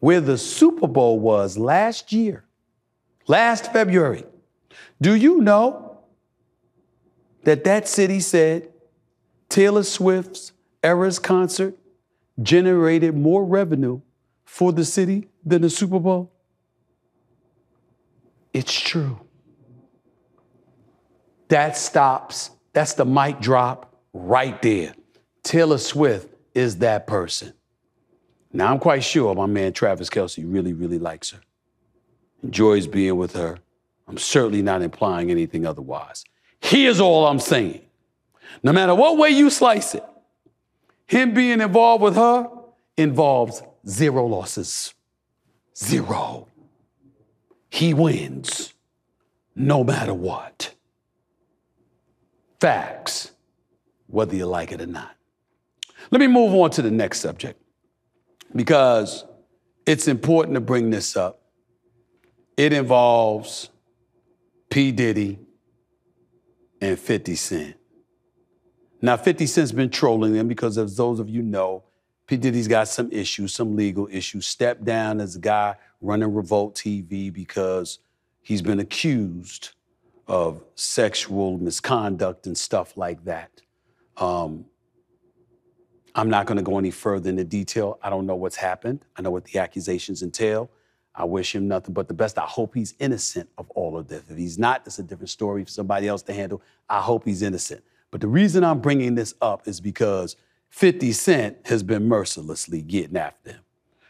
where the Super Bowl was last year, last February, do you know that that city said Taylor Swift's Eras concert generated more revenue for the city than the Super Bowl? It's true. That stops, that's the mic drop right there. Taylor Swift is that person. Now, I'm quite sure my man Travis Kelce really, really likes her, enjoys being with her. I'm certainly not implying anything otherwise. Here's all I'm saying no matter what way you slice it, him being involved with her involves zero losses. Zero. He wins no matter what. Facts, whether you like it or not. Let me move on to the next subject because it's important to bring this up. It involves P. Diddy and 50 Cent. Now, 50 Cent's been trolling them because, as those of you know, P. Diddy's got some issues, some legal issues. Stepped down as a guy running Revolt TV because he's been accused of sexual misconduct and stuff like that. Um, I'm not going to go any further into detail. I don't know what's happened. I know what the accusations entail. I wish him nothing but the best. I hope he's innocent of all of this. If he's not, that's a different story for somebody else to handle. I hope he's innocent. But the reason I'm bringing this up is because 50 Cent has been mercilessly getting after him,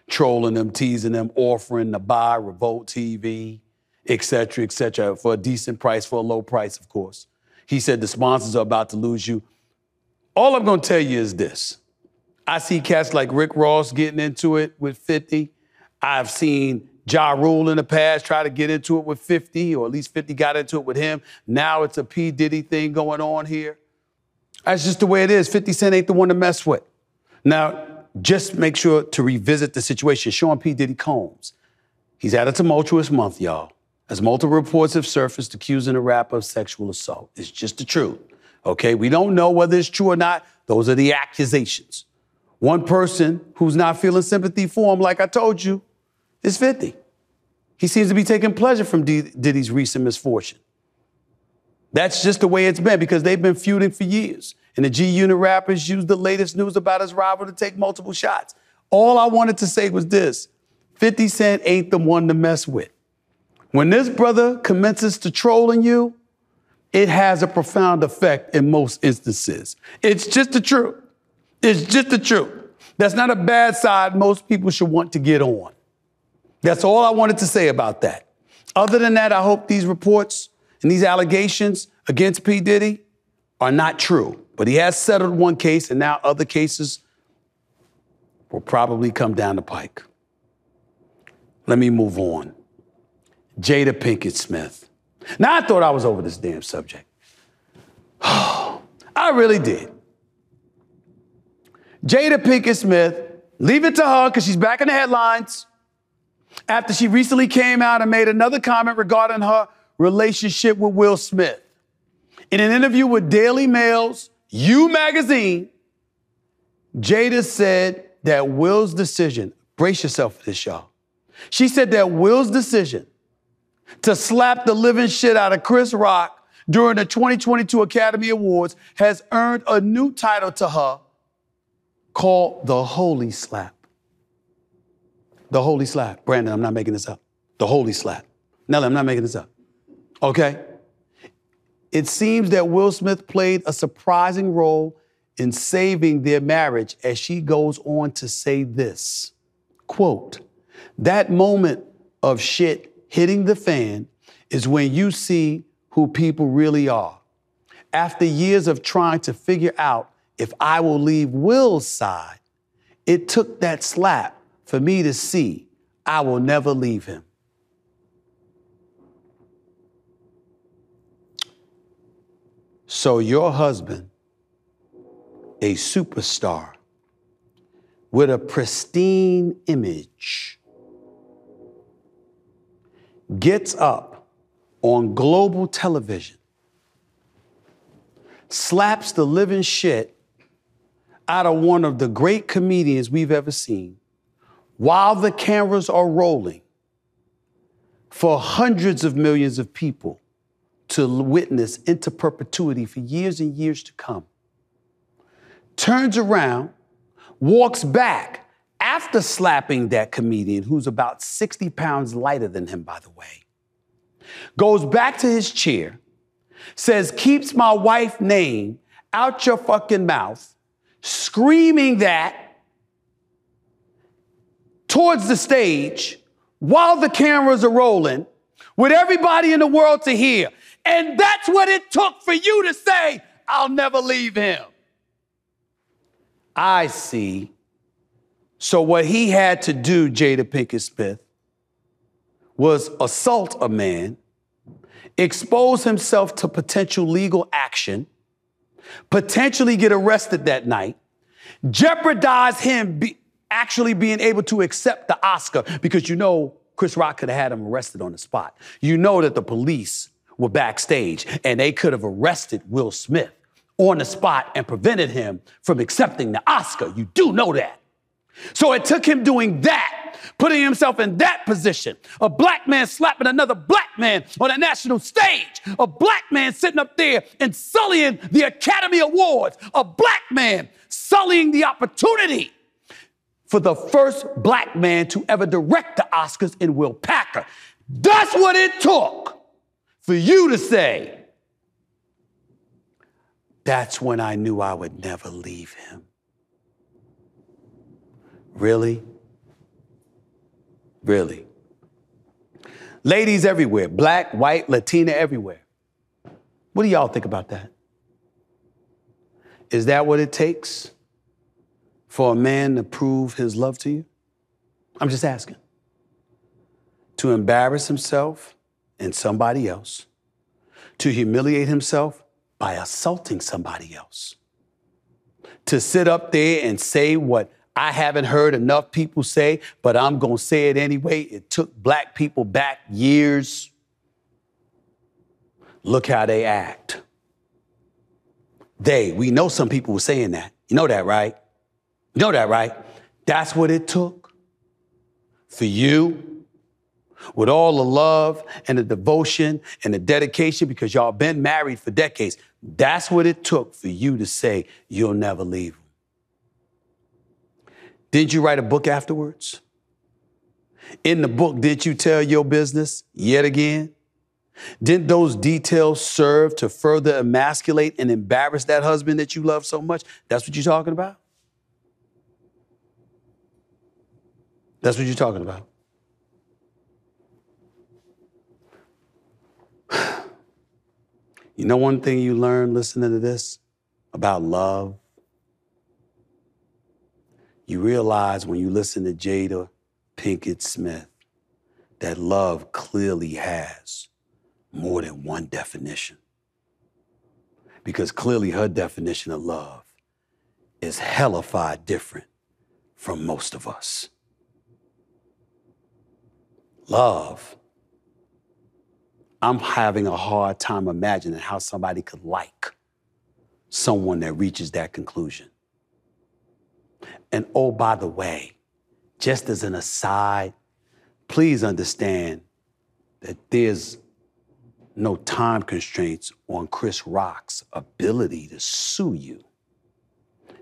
trolling them, teasing them, offering to buy Revolt TV, et cetera, et cetera, for a decent price, for a low price, of course. He said the sponsors are about to lose you. All I'm gonna tell you is this. I see cats like Rick Ross getting into it with 50. I've seen Ja Rule in the past try to get into it with 50, or at least 50 got into it with him. Now it's a P. Diddy thing going on here. That's just the way it is. 50 Cent ain't the one to mess with. Now, just make sure to revisit the situation. Sean P. Diddy Combs. He's had a tumultuous month, y'all, as multiple reports have surfaced accusing the rapper of sexual assault. It's just the truth. Okay? We don't know whether it's true or not. Those are the accusations. One person who's not feeling sympathy for him, like I told you, is 50. He seems to be taking pleasure from Diddy's recent misfortune. That's just the way it's been because they've been feuding for years. And the G Unit rappers used the latest news about his rival to take multiple shots. All I wanted to say was this 50 Cent ain't the one to mess with. When this brother commences to trolling you, it has a profound effect in most instances. It's just the truth. It's just the truth. That's not a bad side most people should want to get on. That's all I wanted to say about that. Other than that, I hope these reports and these allegations against P. Diddy are not true. But he has settled one case, and now other cases will probably come down the pike. Let me move on. Jada Pinkett Smith. Now, I thought I was over this damn subject. (sighs) I really did. Jada Pinkett Smith, leave it to her because she's back in the headlines after she recently came out and made another comment regarding her relationship with Will Smith. In an interview with Daily Mail's You magazine, Jada said that Will's decision, brace yourself for this, y'all. She said that Will's decision to slap the living shit out of Chris Rock during the 2022 Academy Awards has earned a new title to her called the Holy Slap. The Holy Slap. Brandon, I'm not making this up. The Holy Slap. Nelly, I'm not making this up. Okay? It seems that Will Smith played a surprising role in saving their marriage as she goes on to say this quote, that moment of shit hitting the fan is when you see who people really are. After years of trying to figure out if I will leave Will's side, it took that slap for me to see I will never leave him. So, your husband, a superstar with a pristine image, gets up on global television, slaps the living shit out of one of the great comedians we've ever seen while the cameras are rolling for hundreds of millions of people to witness into perpetuity for years and years to come. Turns around, walks back after slapping that comedian, who's about 60 pounds lighter than him, by the way, goes back to his chair, says, keeps my wife name out your fucking mouth, screaming that towards the stage while the cameras are rolling with everybody in the world to hear. And that's what it took for you to say, I'll never leave him. I see. So, what he had to do, Jada Pinkett Smith, was assault a man, expose himself to potential legal action, potentially get arrested that night, jeopardize him be, actually being able to accept the Oscar because you know Chris Rock could have had him arrested on the spot. You know that the police were backstage and they could have arrested Will Smith on the spot and prevented him from accepting the Oscar. You do know that. So it took him doing that, putting himself in that position. A black man slapping another black man on a national stage. A black man sitting up there and sullying the Academy Awards. A black man sullying the opportunity for the first black man to ever direct the Oscars in Will Packer. That's what it took for you to say, that's when I knew I would never leave him. Really? Really? Ladies everywhere, black, white, Latina everywhere. What do y'all think about that? Is that what it takes for a man to prove his love to you? I'm just asking. To embarrass himself and somebody else, to humiliate himself by assaulting somebody else, to sit up there and say what I haven't heard enough people say, but I'm going to say it anyway. It took black people back years. Look how they act. They, we know some people were saying that. You know that, right? You know that, right? That's what it took for you with all the love and the devotion and the dedication because y'all been married for decades. That's what it took for you to say you'll never leave him. Did you write a book afterwards? In the book, did you tell your business yet again? Didn't those details serve to further emasculate and embarrass that husband that you love so much? That's what you're talking about? That's what you're talking about. You know one thing you learn listening to this about love? You realize when you listen to Jada Pinkett Smith that love clearly has more than one definition. Because clearly her definition of love is hellified different from most of us. Love I'm having a hard time imagining how somebody could like someone that reaches that conclusion. And oh, by the way, just as an aside, please understand that there's no time constraints on Chris Rock's ability to sue you,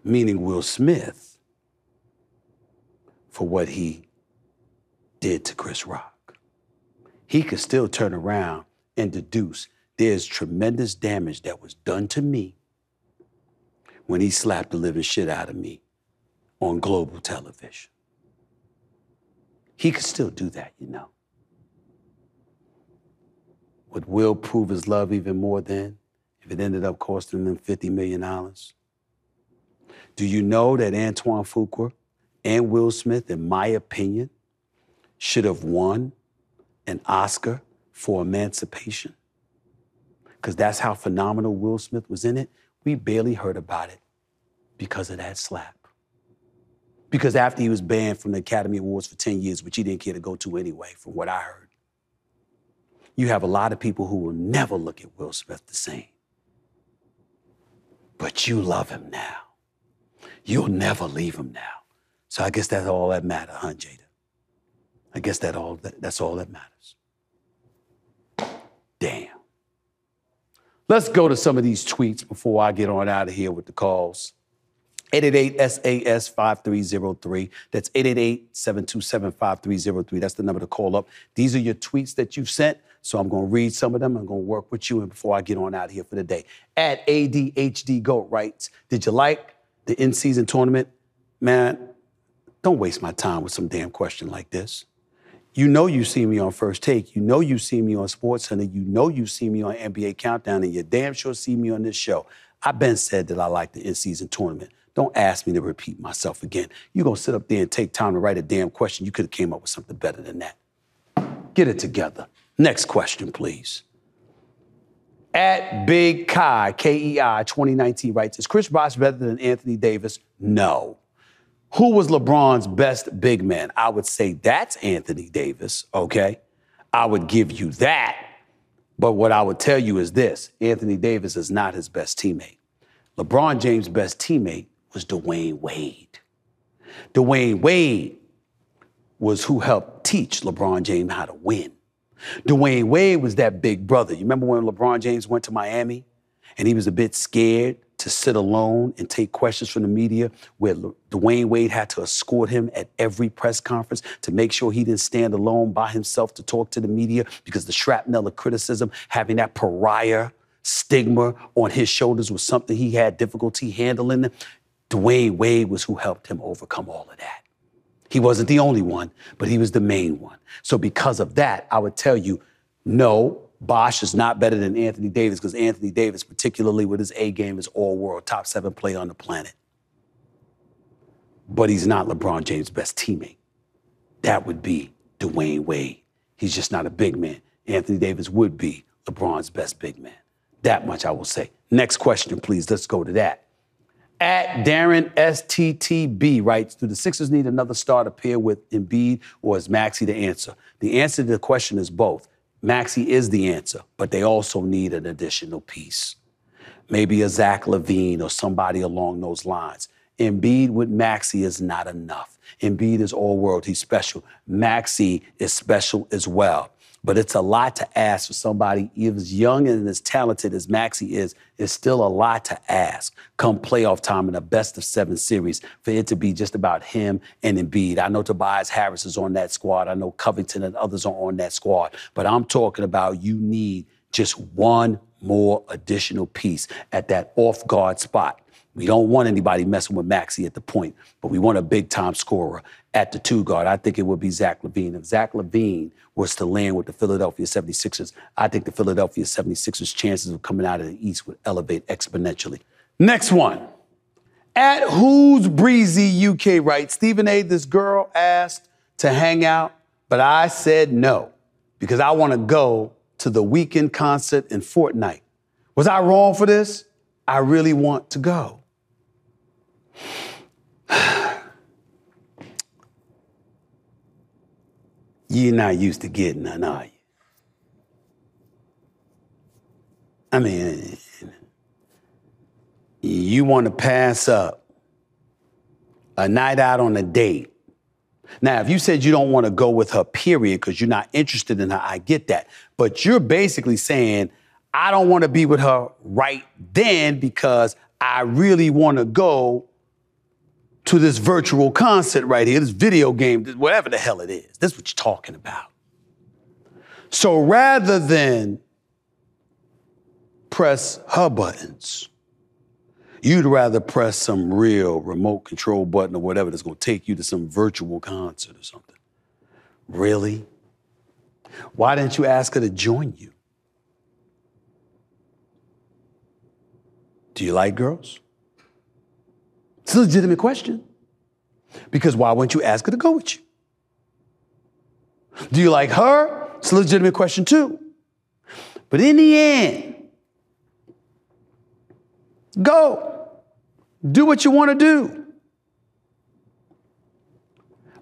meaning Will Smith, for what he did to Chris Rock he could still turn around and deduce there's tremendous damage that was done to me when he slapped the living shit out of me on global television. He could still do that, you know. Would Will prove his love even more then if it ended up costing them $50 million? Do you know that Antoine Fuqua and Will Smith, in my opinion, should have won an Oscar for Emancipation? Because that's how phenomenal Will Smith was in it. We barely heard about it because of that slap. Because after he was banned from the Academy Awards for 10 years, which he didn't care to go to anyway, from what I heard, you have a lot of people who will never look at Will Smith the same. But you love him now. You'll never leave him now. So I guess that's all that matters, huh, Jada? I guess that all that, that's all that matters. Damn. Let's go to some of these tweets before I get on out of here with the calls. 888-SAS-5303. That's 888-727-5303. That's the number to call up. These are your tweets that you've sent. So I'm going to read some of them. I'm going to work with you and before I get on out here for the day. At ADHD Goat writes, did you like the in-season tournament? Man, don't waste my time with some damn question like this. You know you see me on First Take. You know you see me on Sports Center. You know you see me on NBA Countdown, and you damn sure see me on this show. I've been said that I like the in-season tournament. Don't ask me to repeat myself again. You're gonna sit up there and take time to write a damn question. You could have came up with something better than that. Get it together. Next question, please. At Big Kai, K-E-I 2019 writes, is Chris Bosh better than Anthony Davis? No. Who was LeBron's best big man? I would say that's Anthony Davis, okay? I would give you that. But what I would tell you is this Anthony Davis is not his best teammate. LeBron James' best teammate was Dwyane Wade. Dwyane Wade was who helped teach LeBron James how to win. Dwyane Wade was that big brother. You remember when LeBron James went to Miami and he was a bit scared to sit alone and take questions from the media, where Dwyane Wade had to escort him at every press conference to make sure he didn't stand alone by himself to talk to the media because the shrapnel of criticism, having that pariah stigma on his shoulders was something he had difficulty handling. Dwyane Wade was who helped him overcome all of that. He wasn't the only one, but he was the main one. So because of that, I would tell you, no, Bosh is not better than Anthony Davis because Anthony Davis, particularly with his A game, is all world, top seven player on the planet. But he's not LeBron James' best teammate. That would be Dwyane Wade. He's just not a big man. Anthony Davis would be LeBron's best big man. That much I will say. Next question, please. Let's go to that. At Darren STTB writes, do the Sixers need another star to pair with Embiid, or is Maxey the answer? The answer to the question is both. Maxey is the answer, but they also need an additional piece. Maybe a Zach LaVine or somebody along those lines. Embiid with Maxey is not enough. Embiid is all world. He's special. Maxey is special as well. But it's a lot to ask for somebody as young and as talented as Maxey is. It's still a lot to ask come playoff time in a best of seven series for it to be just about him and Embiid. I know Tobias Harris is on that squad. I know Covington and others are on that squad. But I'm talking about you need just one more additional piece at that off guard spot. We don't want anybody messing with Maxey at the point, but we want a big time scorer at the two guard. I think it would be Zach LaVine. If Zach LaVine was to land with the Philadelphia 76ers, I think the Philadelphia 76ers' chances of coming out of the East would elevate exponentially. Next one. At Who's Breezy UK writes, Stephen A., this girl asked to hang out, but I said no because I want to go to the Weeknd concert in Fortnite. Was I wrong for this? I really want to go. (sighs) You're not used to getting none, are you? I mean, you want to pass up a night out on a date. Now, if you said you don't want to go with her, period, because you're not interested in her, I get that. But you're basically saying, I don't want to be with her right then because I really want to go to this virtual concert right here, this video game, whatever the hell it is. That's what you're talking about. So rather than press her buttons, you'd rather press some real remote control button or whatever that's to take you to some virtual concert or something. Really? Why didn't you ask her to join you? Do you like girls? It's a legitimate question. Because why wouldn't you ask her to go with you? Do you like her? It's a legitimate question too. But in the end, go. Do what you want to do.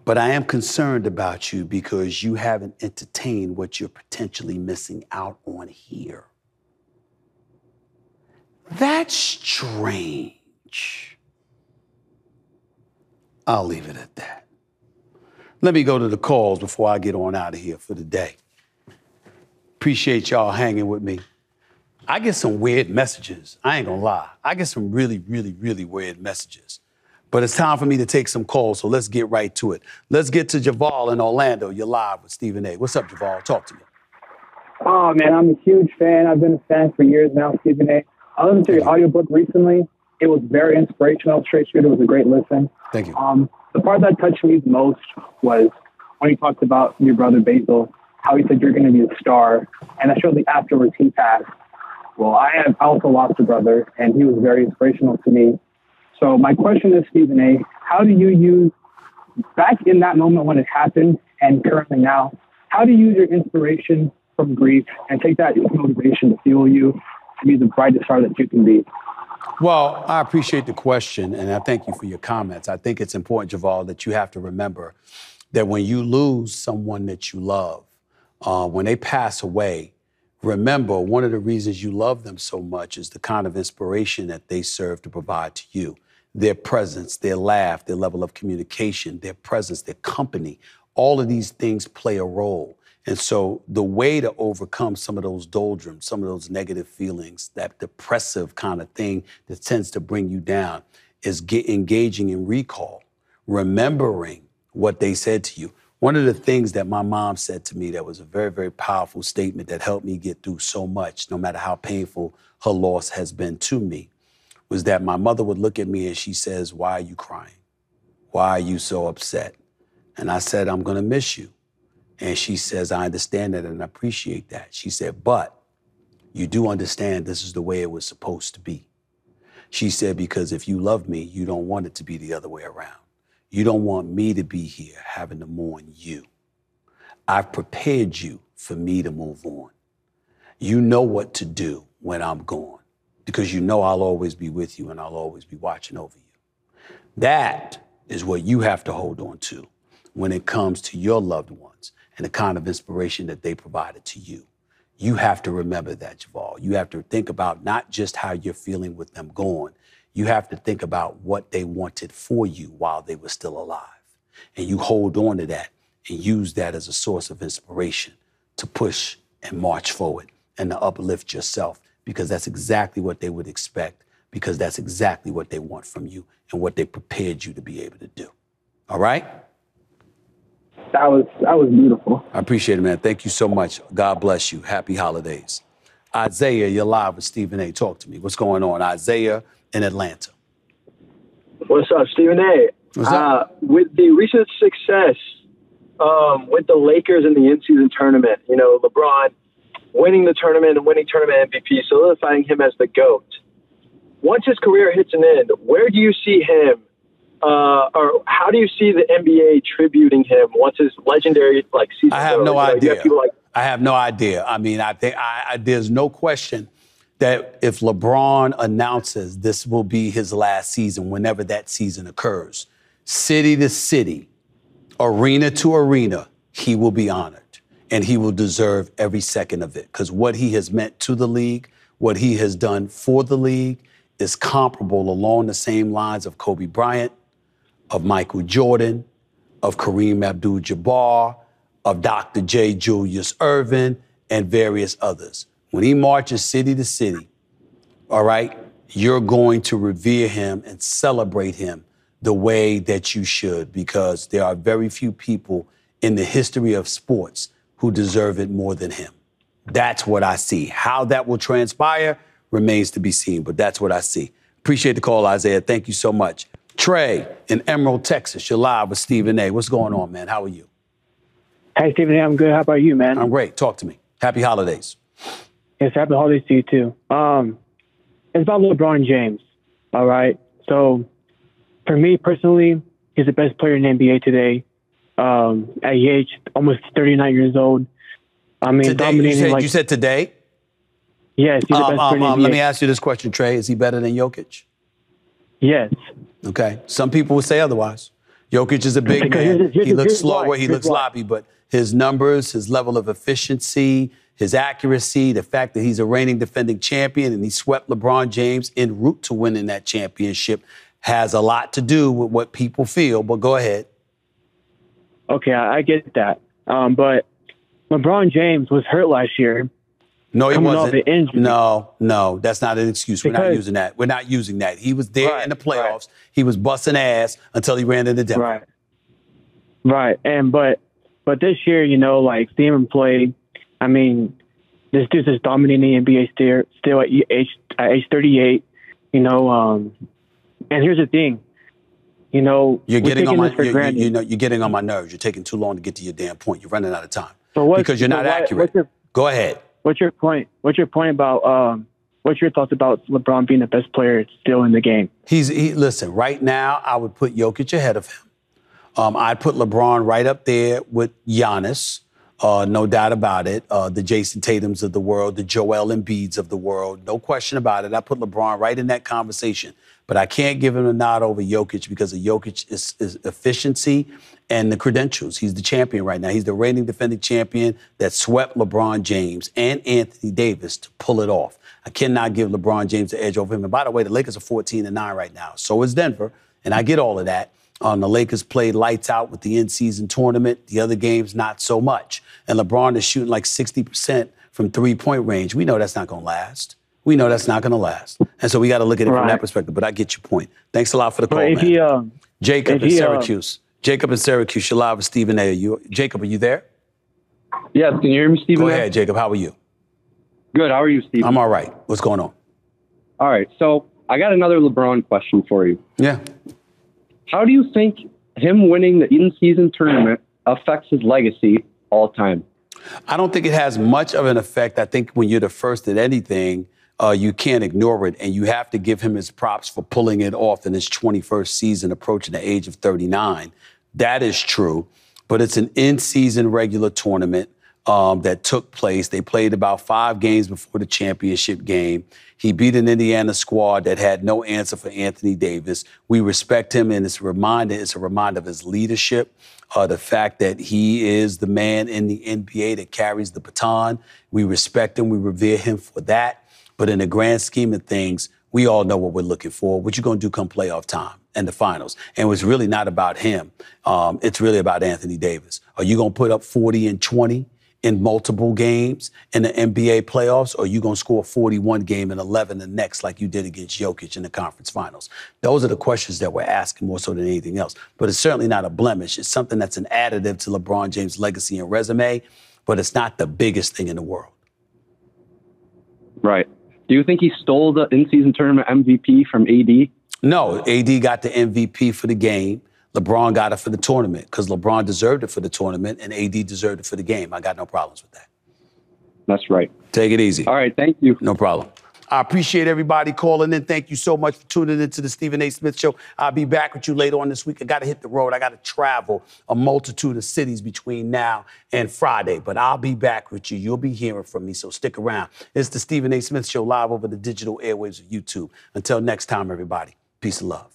But I am concerned about you because you haven't entertained what you're potentially missing out on here. That's strange. I'll leave it at that. Let me go to the calls before I get on out of here for the day. Appreciate y'all hanging with me. I get some weird messages. I ain't gonna lie. I get some really, really, really weird messages. But it's time for me to take some calls, so let's get right to it. Let's get to Javal in Orlando. You're live with Stephen A. What's up, Javal? Talk to me.
Oh man, I'm a huge fan. I've been a fan for years now, Stephen A. Uh, I listened to your audiobook recently. It was very inspirational, straight shooter. It was a great listen.
Thank you.
Um, the part that touched me most was when you talked about your brother Basil, how he said you're going to be a star, and that shortly afterwards he passed. Well, I have also lost a brother, and he was very inspirational to me. So my question is, Stephen A., how do you use back in that moment when it happened and currently now, how do you use your inspiration from grief and take that as motivation to fuel you to be the brightest star that you can be?
Well, I appreciate the question and I thank you for your comments. I think it's important, Javal, that you have to remember that when you lose someone that you love, uh, when they pass away, remember one of the reasons you love them so much is the kind of inspiration that they serve to provide to you their presence, their laugh, their level of communication, their presence, their company. All of these things play a role. And so the way to overcome some of those doldrums, some of those negative feelings, that depressive kind of thing that tends to bring you down, is get engaging in recall, remembering what they said to you. One of the things that my mom said to me that was a very, very powerful statement that helped me get through so much, no matter how painful her loss has been to me, was that my mother would look at me and she says, Why are you crying? Why are you so upset? And I said, I'm going to miss you. And she says, I understand that and I appreciate that. She said, But you do understand this is the way it was supposed to be. She said, Because if you love me, you don't want it to be the other way around. You don't want me to be here having to mourn you. I've prepared you for me to move on. You know what to do when I'm gone because you know I'll always be with you and I'll always be watching over you. That is what you have to hold on to when it comes to your loved ones and the kind of inspiration that they provided to you. You have to remember that, Javal. You have to think about not just how you're feeling with them gone, you have to think about what they wanted for you while they were still alive. And you hold on to that and use that as a source of inspiration to push and march forward and to uplift yourself because that's exactly what they would expect, because that's exactly what they want from you and what they prepared you to be able to do. All right?
That was that was beautiful.
I appreciate it, man. Thank you so much. God bless you. Happy holidays. Isaiah, you're live with Stephen A. Talk to me. What's going on? Isaiah in Atlanta.
What's up, Stephen A?
What's up?
Uh, with the recent success um, with the Lakers in the in-season tournament, you know, LeBron winning the tournament and winning tournament MVP, solidifying him as the GOAT. Once his career hits an end, where do you see him, uh, or how do you see the NBA tributing him once his legendary like season?
I have
goes?
no
have
idea.
like
I have no idea. I mean, I think I, I, there's no question that if LeBron announces this will be his last season, whenever that season occurs, city to city, arena to arena, he will be honored and he will deserve every second of it because what he has meant to the league, what he has done for the league, is comparable along the same lines of Kobe Bryant, of Michael Jordan, of Kareem Abdul Jabbar, of Dr. J. Julius Erving, and various others. When he marches city to city, all right, you're going to revere him and celebrate him the way that you should because there are very few people in the history of sports who deserve it more than him. That's what I see. How that will transpire remains to be seen, but that's what I see. Appreciate the call, Isaiah. Thank you so much. Trey in Emerald, Texas, you're live with Stephen A. What's going on, man? How are you?
Hey, Stephen A., I'm good. How about you, man?
I'm great. Talk to me. Happy holidays.
Yes, happy holidays to you too. Um,
it's about LeBron James. All right. So for me personally, he's the best player in the NBA today. Um, at age almost 39 years old. I mean,
Today, you
dominating
said,
like
you said today?
yes, he's the
Um,
best
um,
player in
um, let me ask you this question, Trey. Is he better than Jokic?
yes.
Okay. Some people would say otherwise. Jokic is a big man. he looks slower. He looks sloppy, but his numbers, his level of efficiency, his accuracy, the fact that he's a reigning defending champion and he swept LeBron James en route to winning that championship has a lot to do with what people feel. But go ahead.
Okay, I, I get that. Um, but LeBron James was hurt last year.
No, he wasn't. No, no, that's not an excuse. We're not using that. We're not using that. He was there
Right,
in the playoffs. He was busting ass until he ran into Denver.
Right. Right. And but but this year, you know, like seeing him play, I mean, this dude's just dominating the NBA still still at age at age 38. You know, um, and here's the thing. You know,
You're getting on my
for
you, you,
granted.
you know you're getting on my nerves. You're taking too long to get to your damn point. You're running out of time
So
because you're
so
not
what-
accurate.
your-
Go ahead.
What's your point? What's your point about um? What's your thoughts about LeBron being the best player still in the game?
He's he, listen. Right now, I would put Jokic ahead of him. Um, I'd put LeBron right up there with Giannis. Uh, no doubt about it. Uh, the Jayson Tatum's of the world, the Joel Embiid's of the world, no question about it. I put LeBron right in that conversation, but I can't give him a nod over Jokic because of Jokic's is efficiency and the credentials. He's the champion right now. He's the reigning defending champion that swept LeBron James and Anthony Davis to pull it off. I cannot give LeBron James the edge over him. And by the way, the Lakers are 14 and 9 right now. So is Denver, and I get all of that. Um, the Lakers played lights out with the in-season tournament. The other games, not so much. And LeBron is shooting like 60% from three-point range. We know that's not going to last. We know that's not going to last. And so we got to look at it from that perspective. But I get your point. Thanks a lot for the call, man.
he um,
Jacob in
he, uh,
Syracuse. Jacob in Syracuse. You're live with Stephen A. Are you, Jacob, are you there?
Yes, can you hear me, Stephen?
Go ahead, Jacob. How are you?
Good. How are you, Stephen?
I'm all right. What's going on?
all right. So I got another LeBron question for you.
Yeah.
How do you think him winning the in-season tournament affects his legacy all time?
I don't think it has much of an effect. I think when you're the first at anything, uh, you can't ignore it, and you have to give him his props for pulling it off in his 21st season, approaching the age of 39. That is true, but it's an in-season regular tournament um, that took place. They played about five games before the championship game. He beat an Indiana squad that had no answer for Anthony Davis. We respect him, and it's a reminder. It's a reminder of his leadership, uh, the fact that he is the man in the NBA that carries the baton. We respect him. We revere him for that. But in the grand scheme of things, we all know what we're looking for. What you going to do come playoff time and the finals? And it's really not about him. Um, it's really about Anthony Davis. Are you going to put up 40 and 20 in multiple games in the NBA playoffs, or are you going to score 41 game and 11 the next like you did against Jokic in the conference finals? Those are the questions that we're asking more so than anything else. But it's certainly not a blemish. It's something that's an additive to LeBron James' legacy and resume, but it's not the biggest thing in the world.
Right. Do you think he stole the in-season tournament MVP from AD?
No, AD got the MVP for the game. LeBron got it for the tournament because LeBron deserved it for the tournament and AD deserved it for the game. I got no problems with that.
That's right.
Take it easy.
All right. Thank you.
No problem. I appreciate everybody calling in. Thank you so much for tuning into the Stephen A. Smith Show. I'll be back with you later on this week. I got to hit the road. I got to travel a multitude of cities between now and Friday, but I'll be back with you. You'll be hearing from me, so stick around. It's the Stephen A. Smith Show live over the digital airwaves of YouTube. Until next time, everybody, peace and love.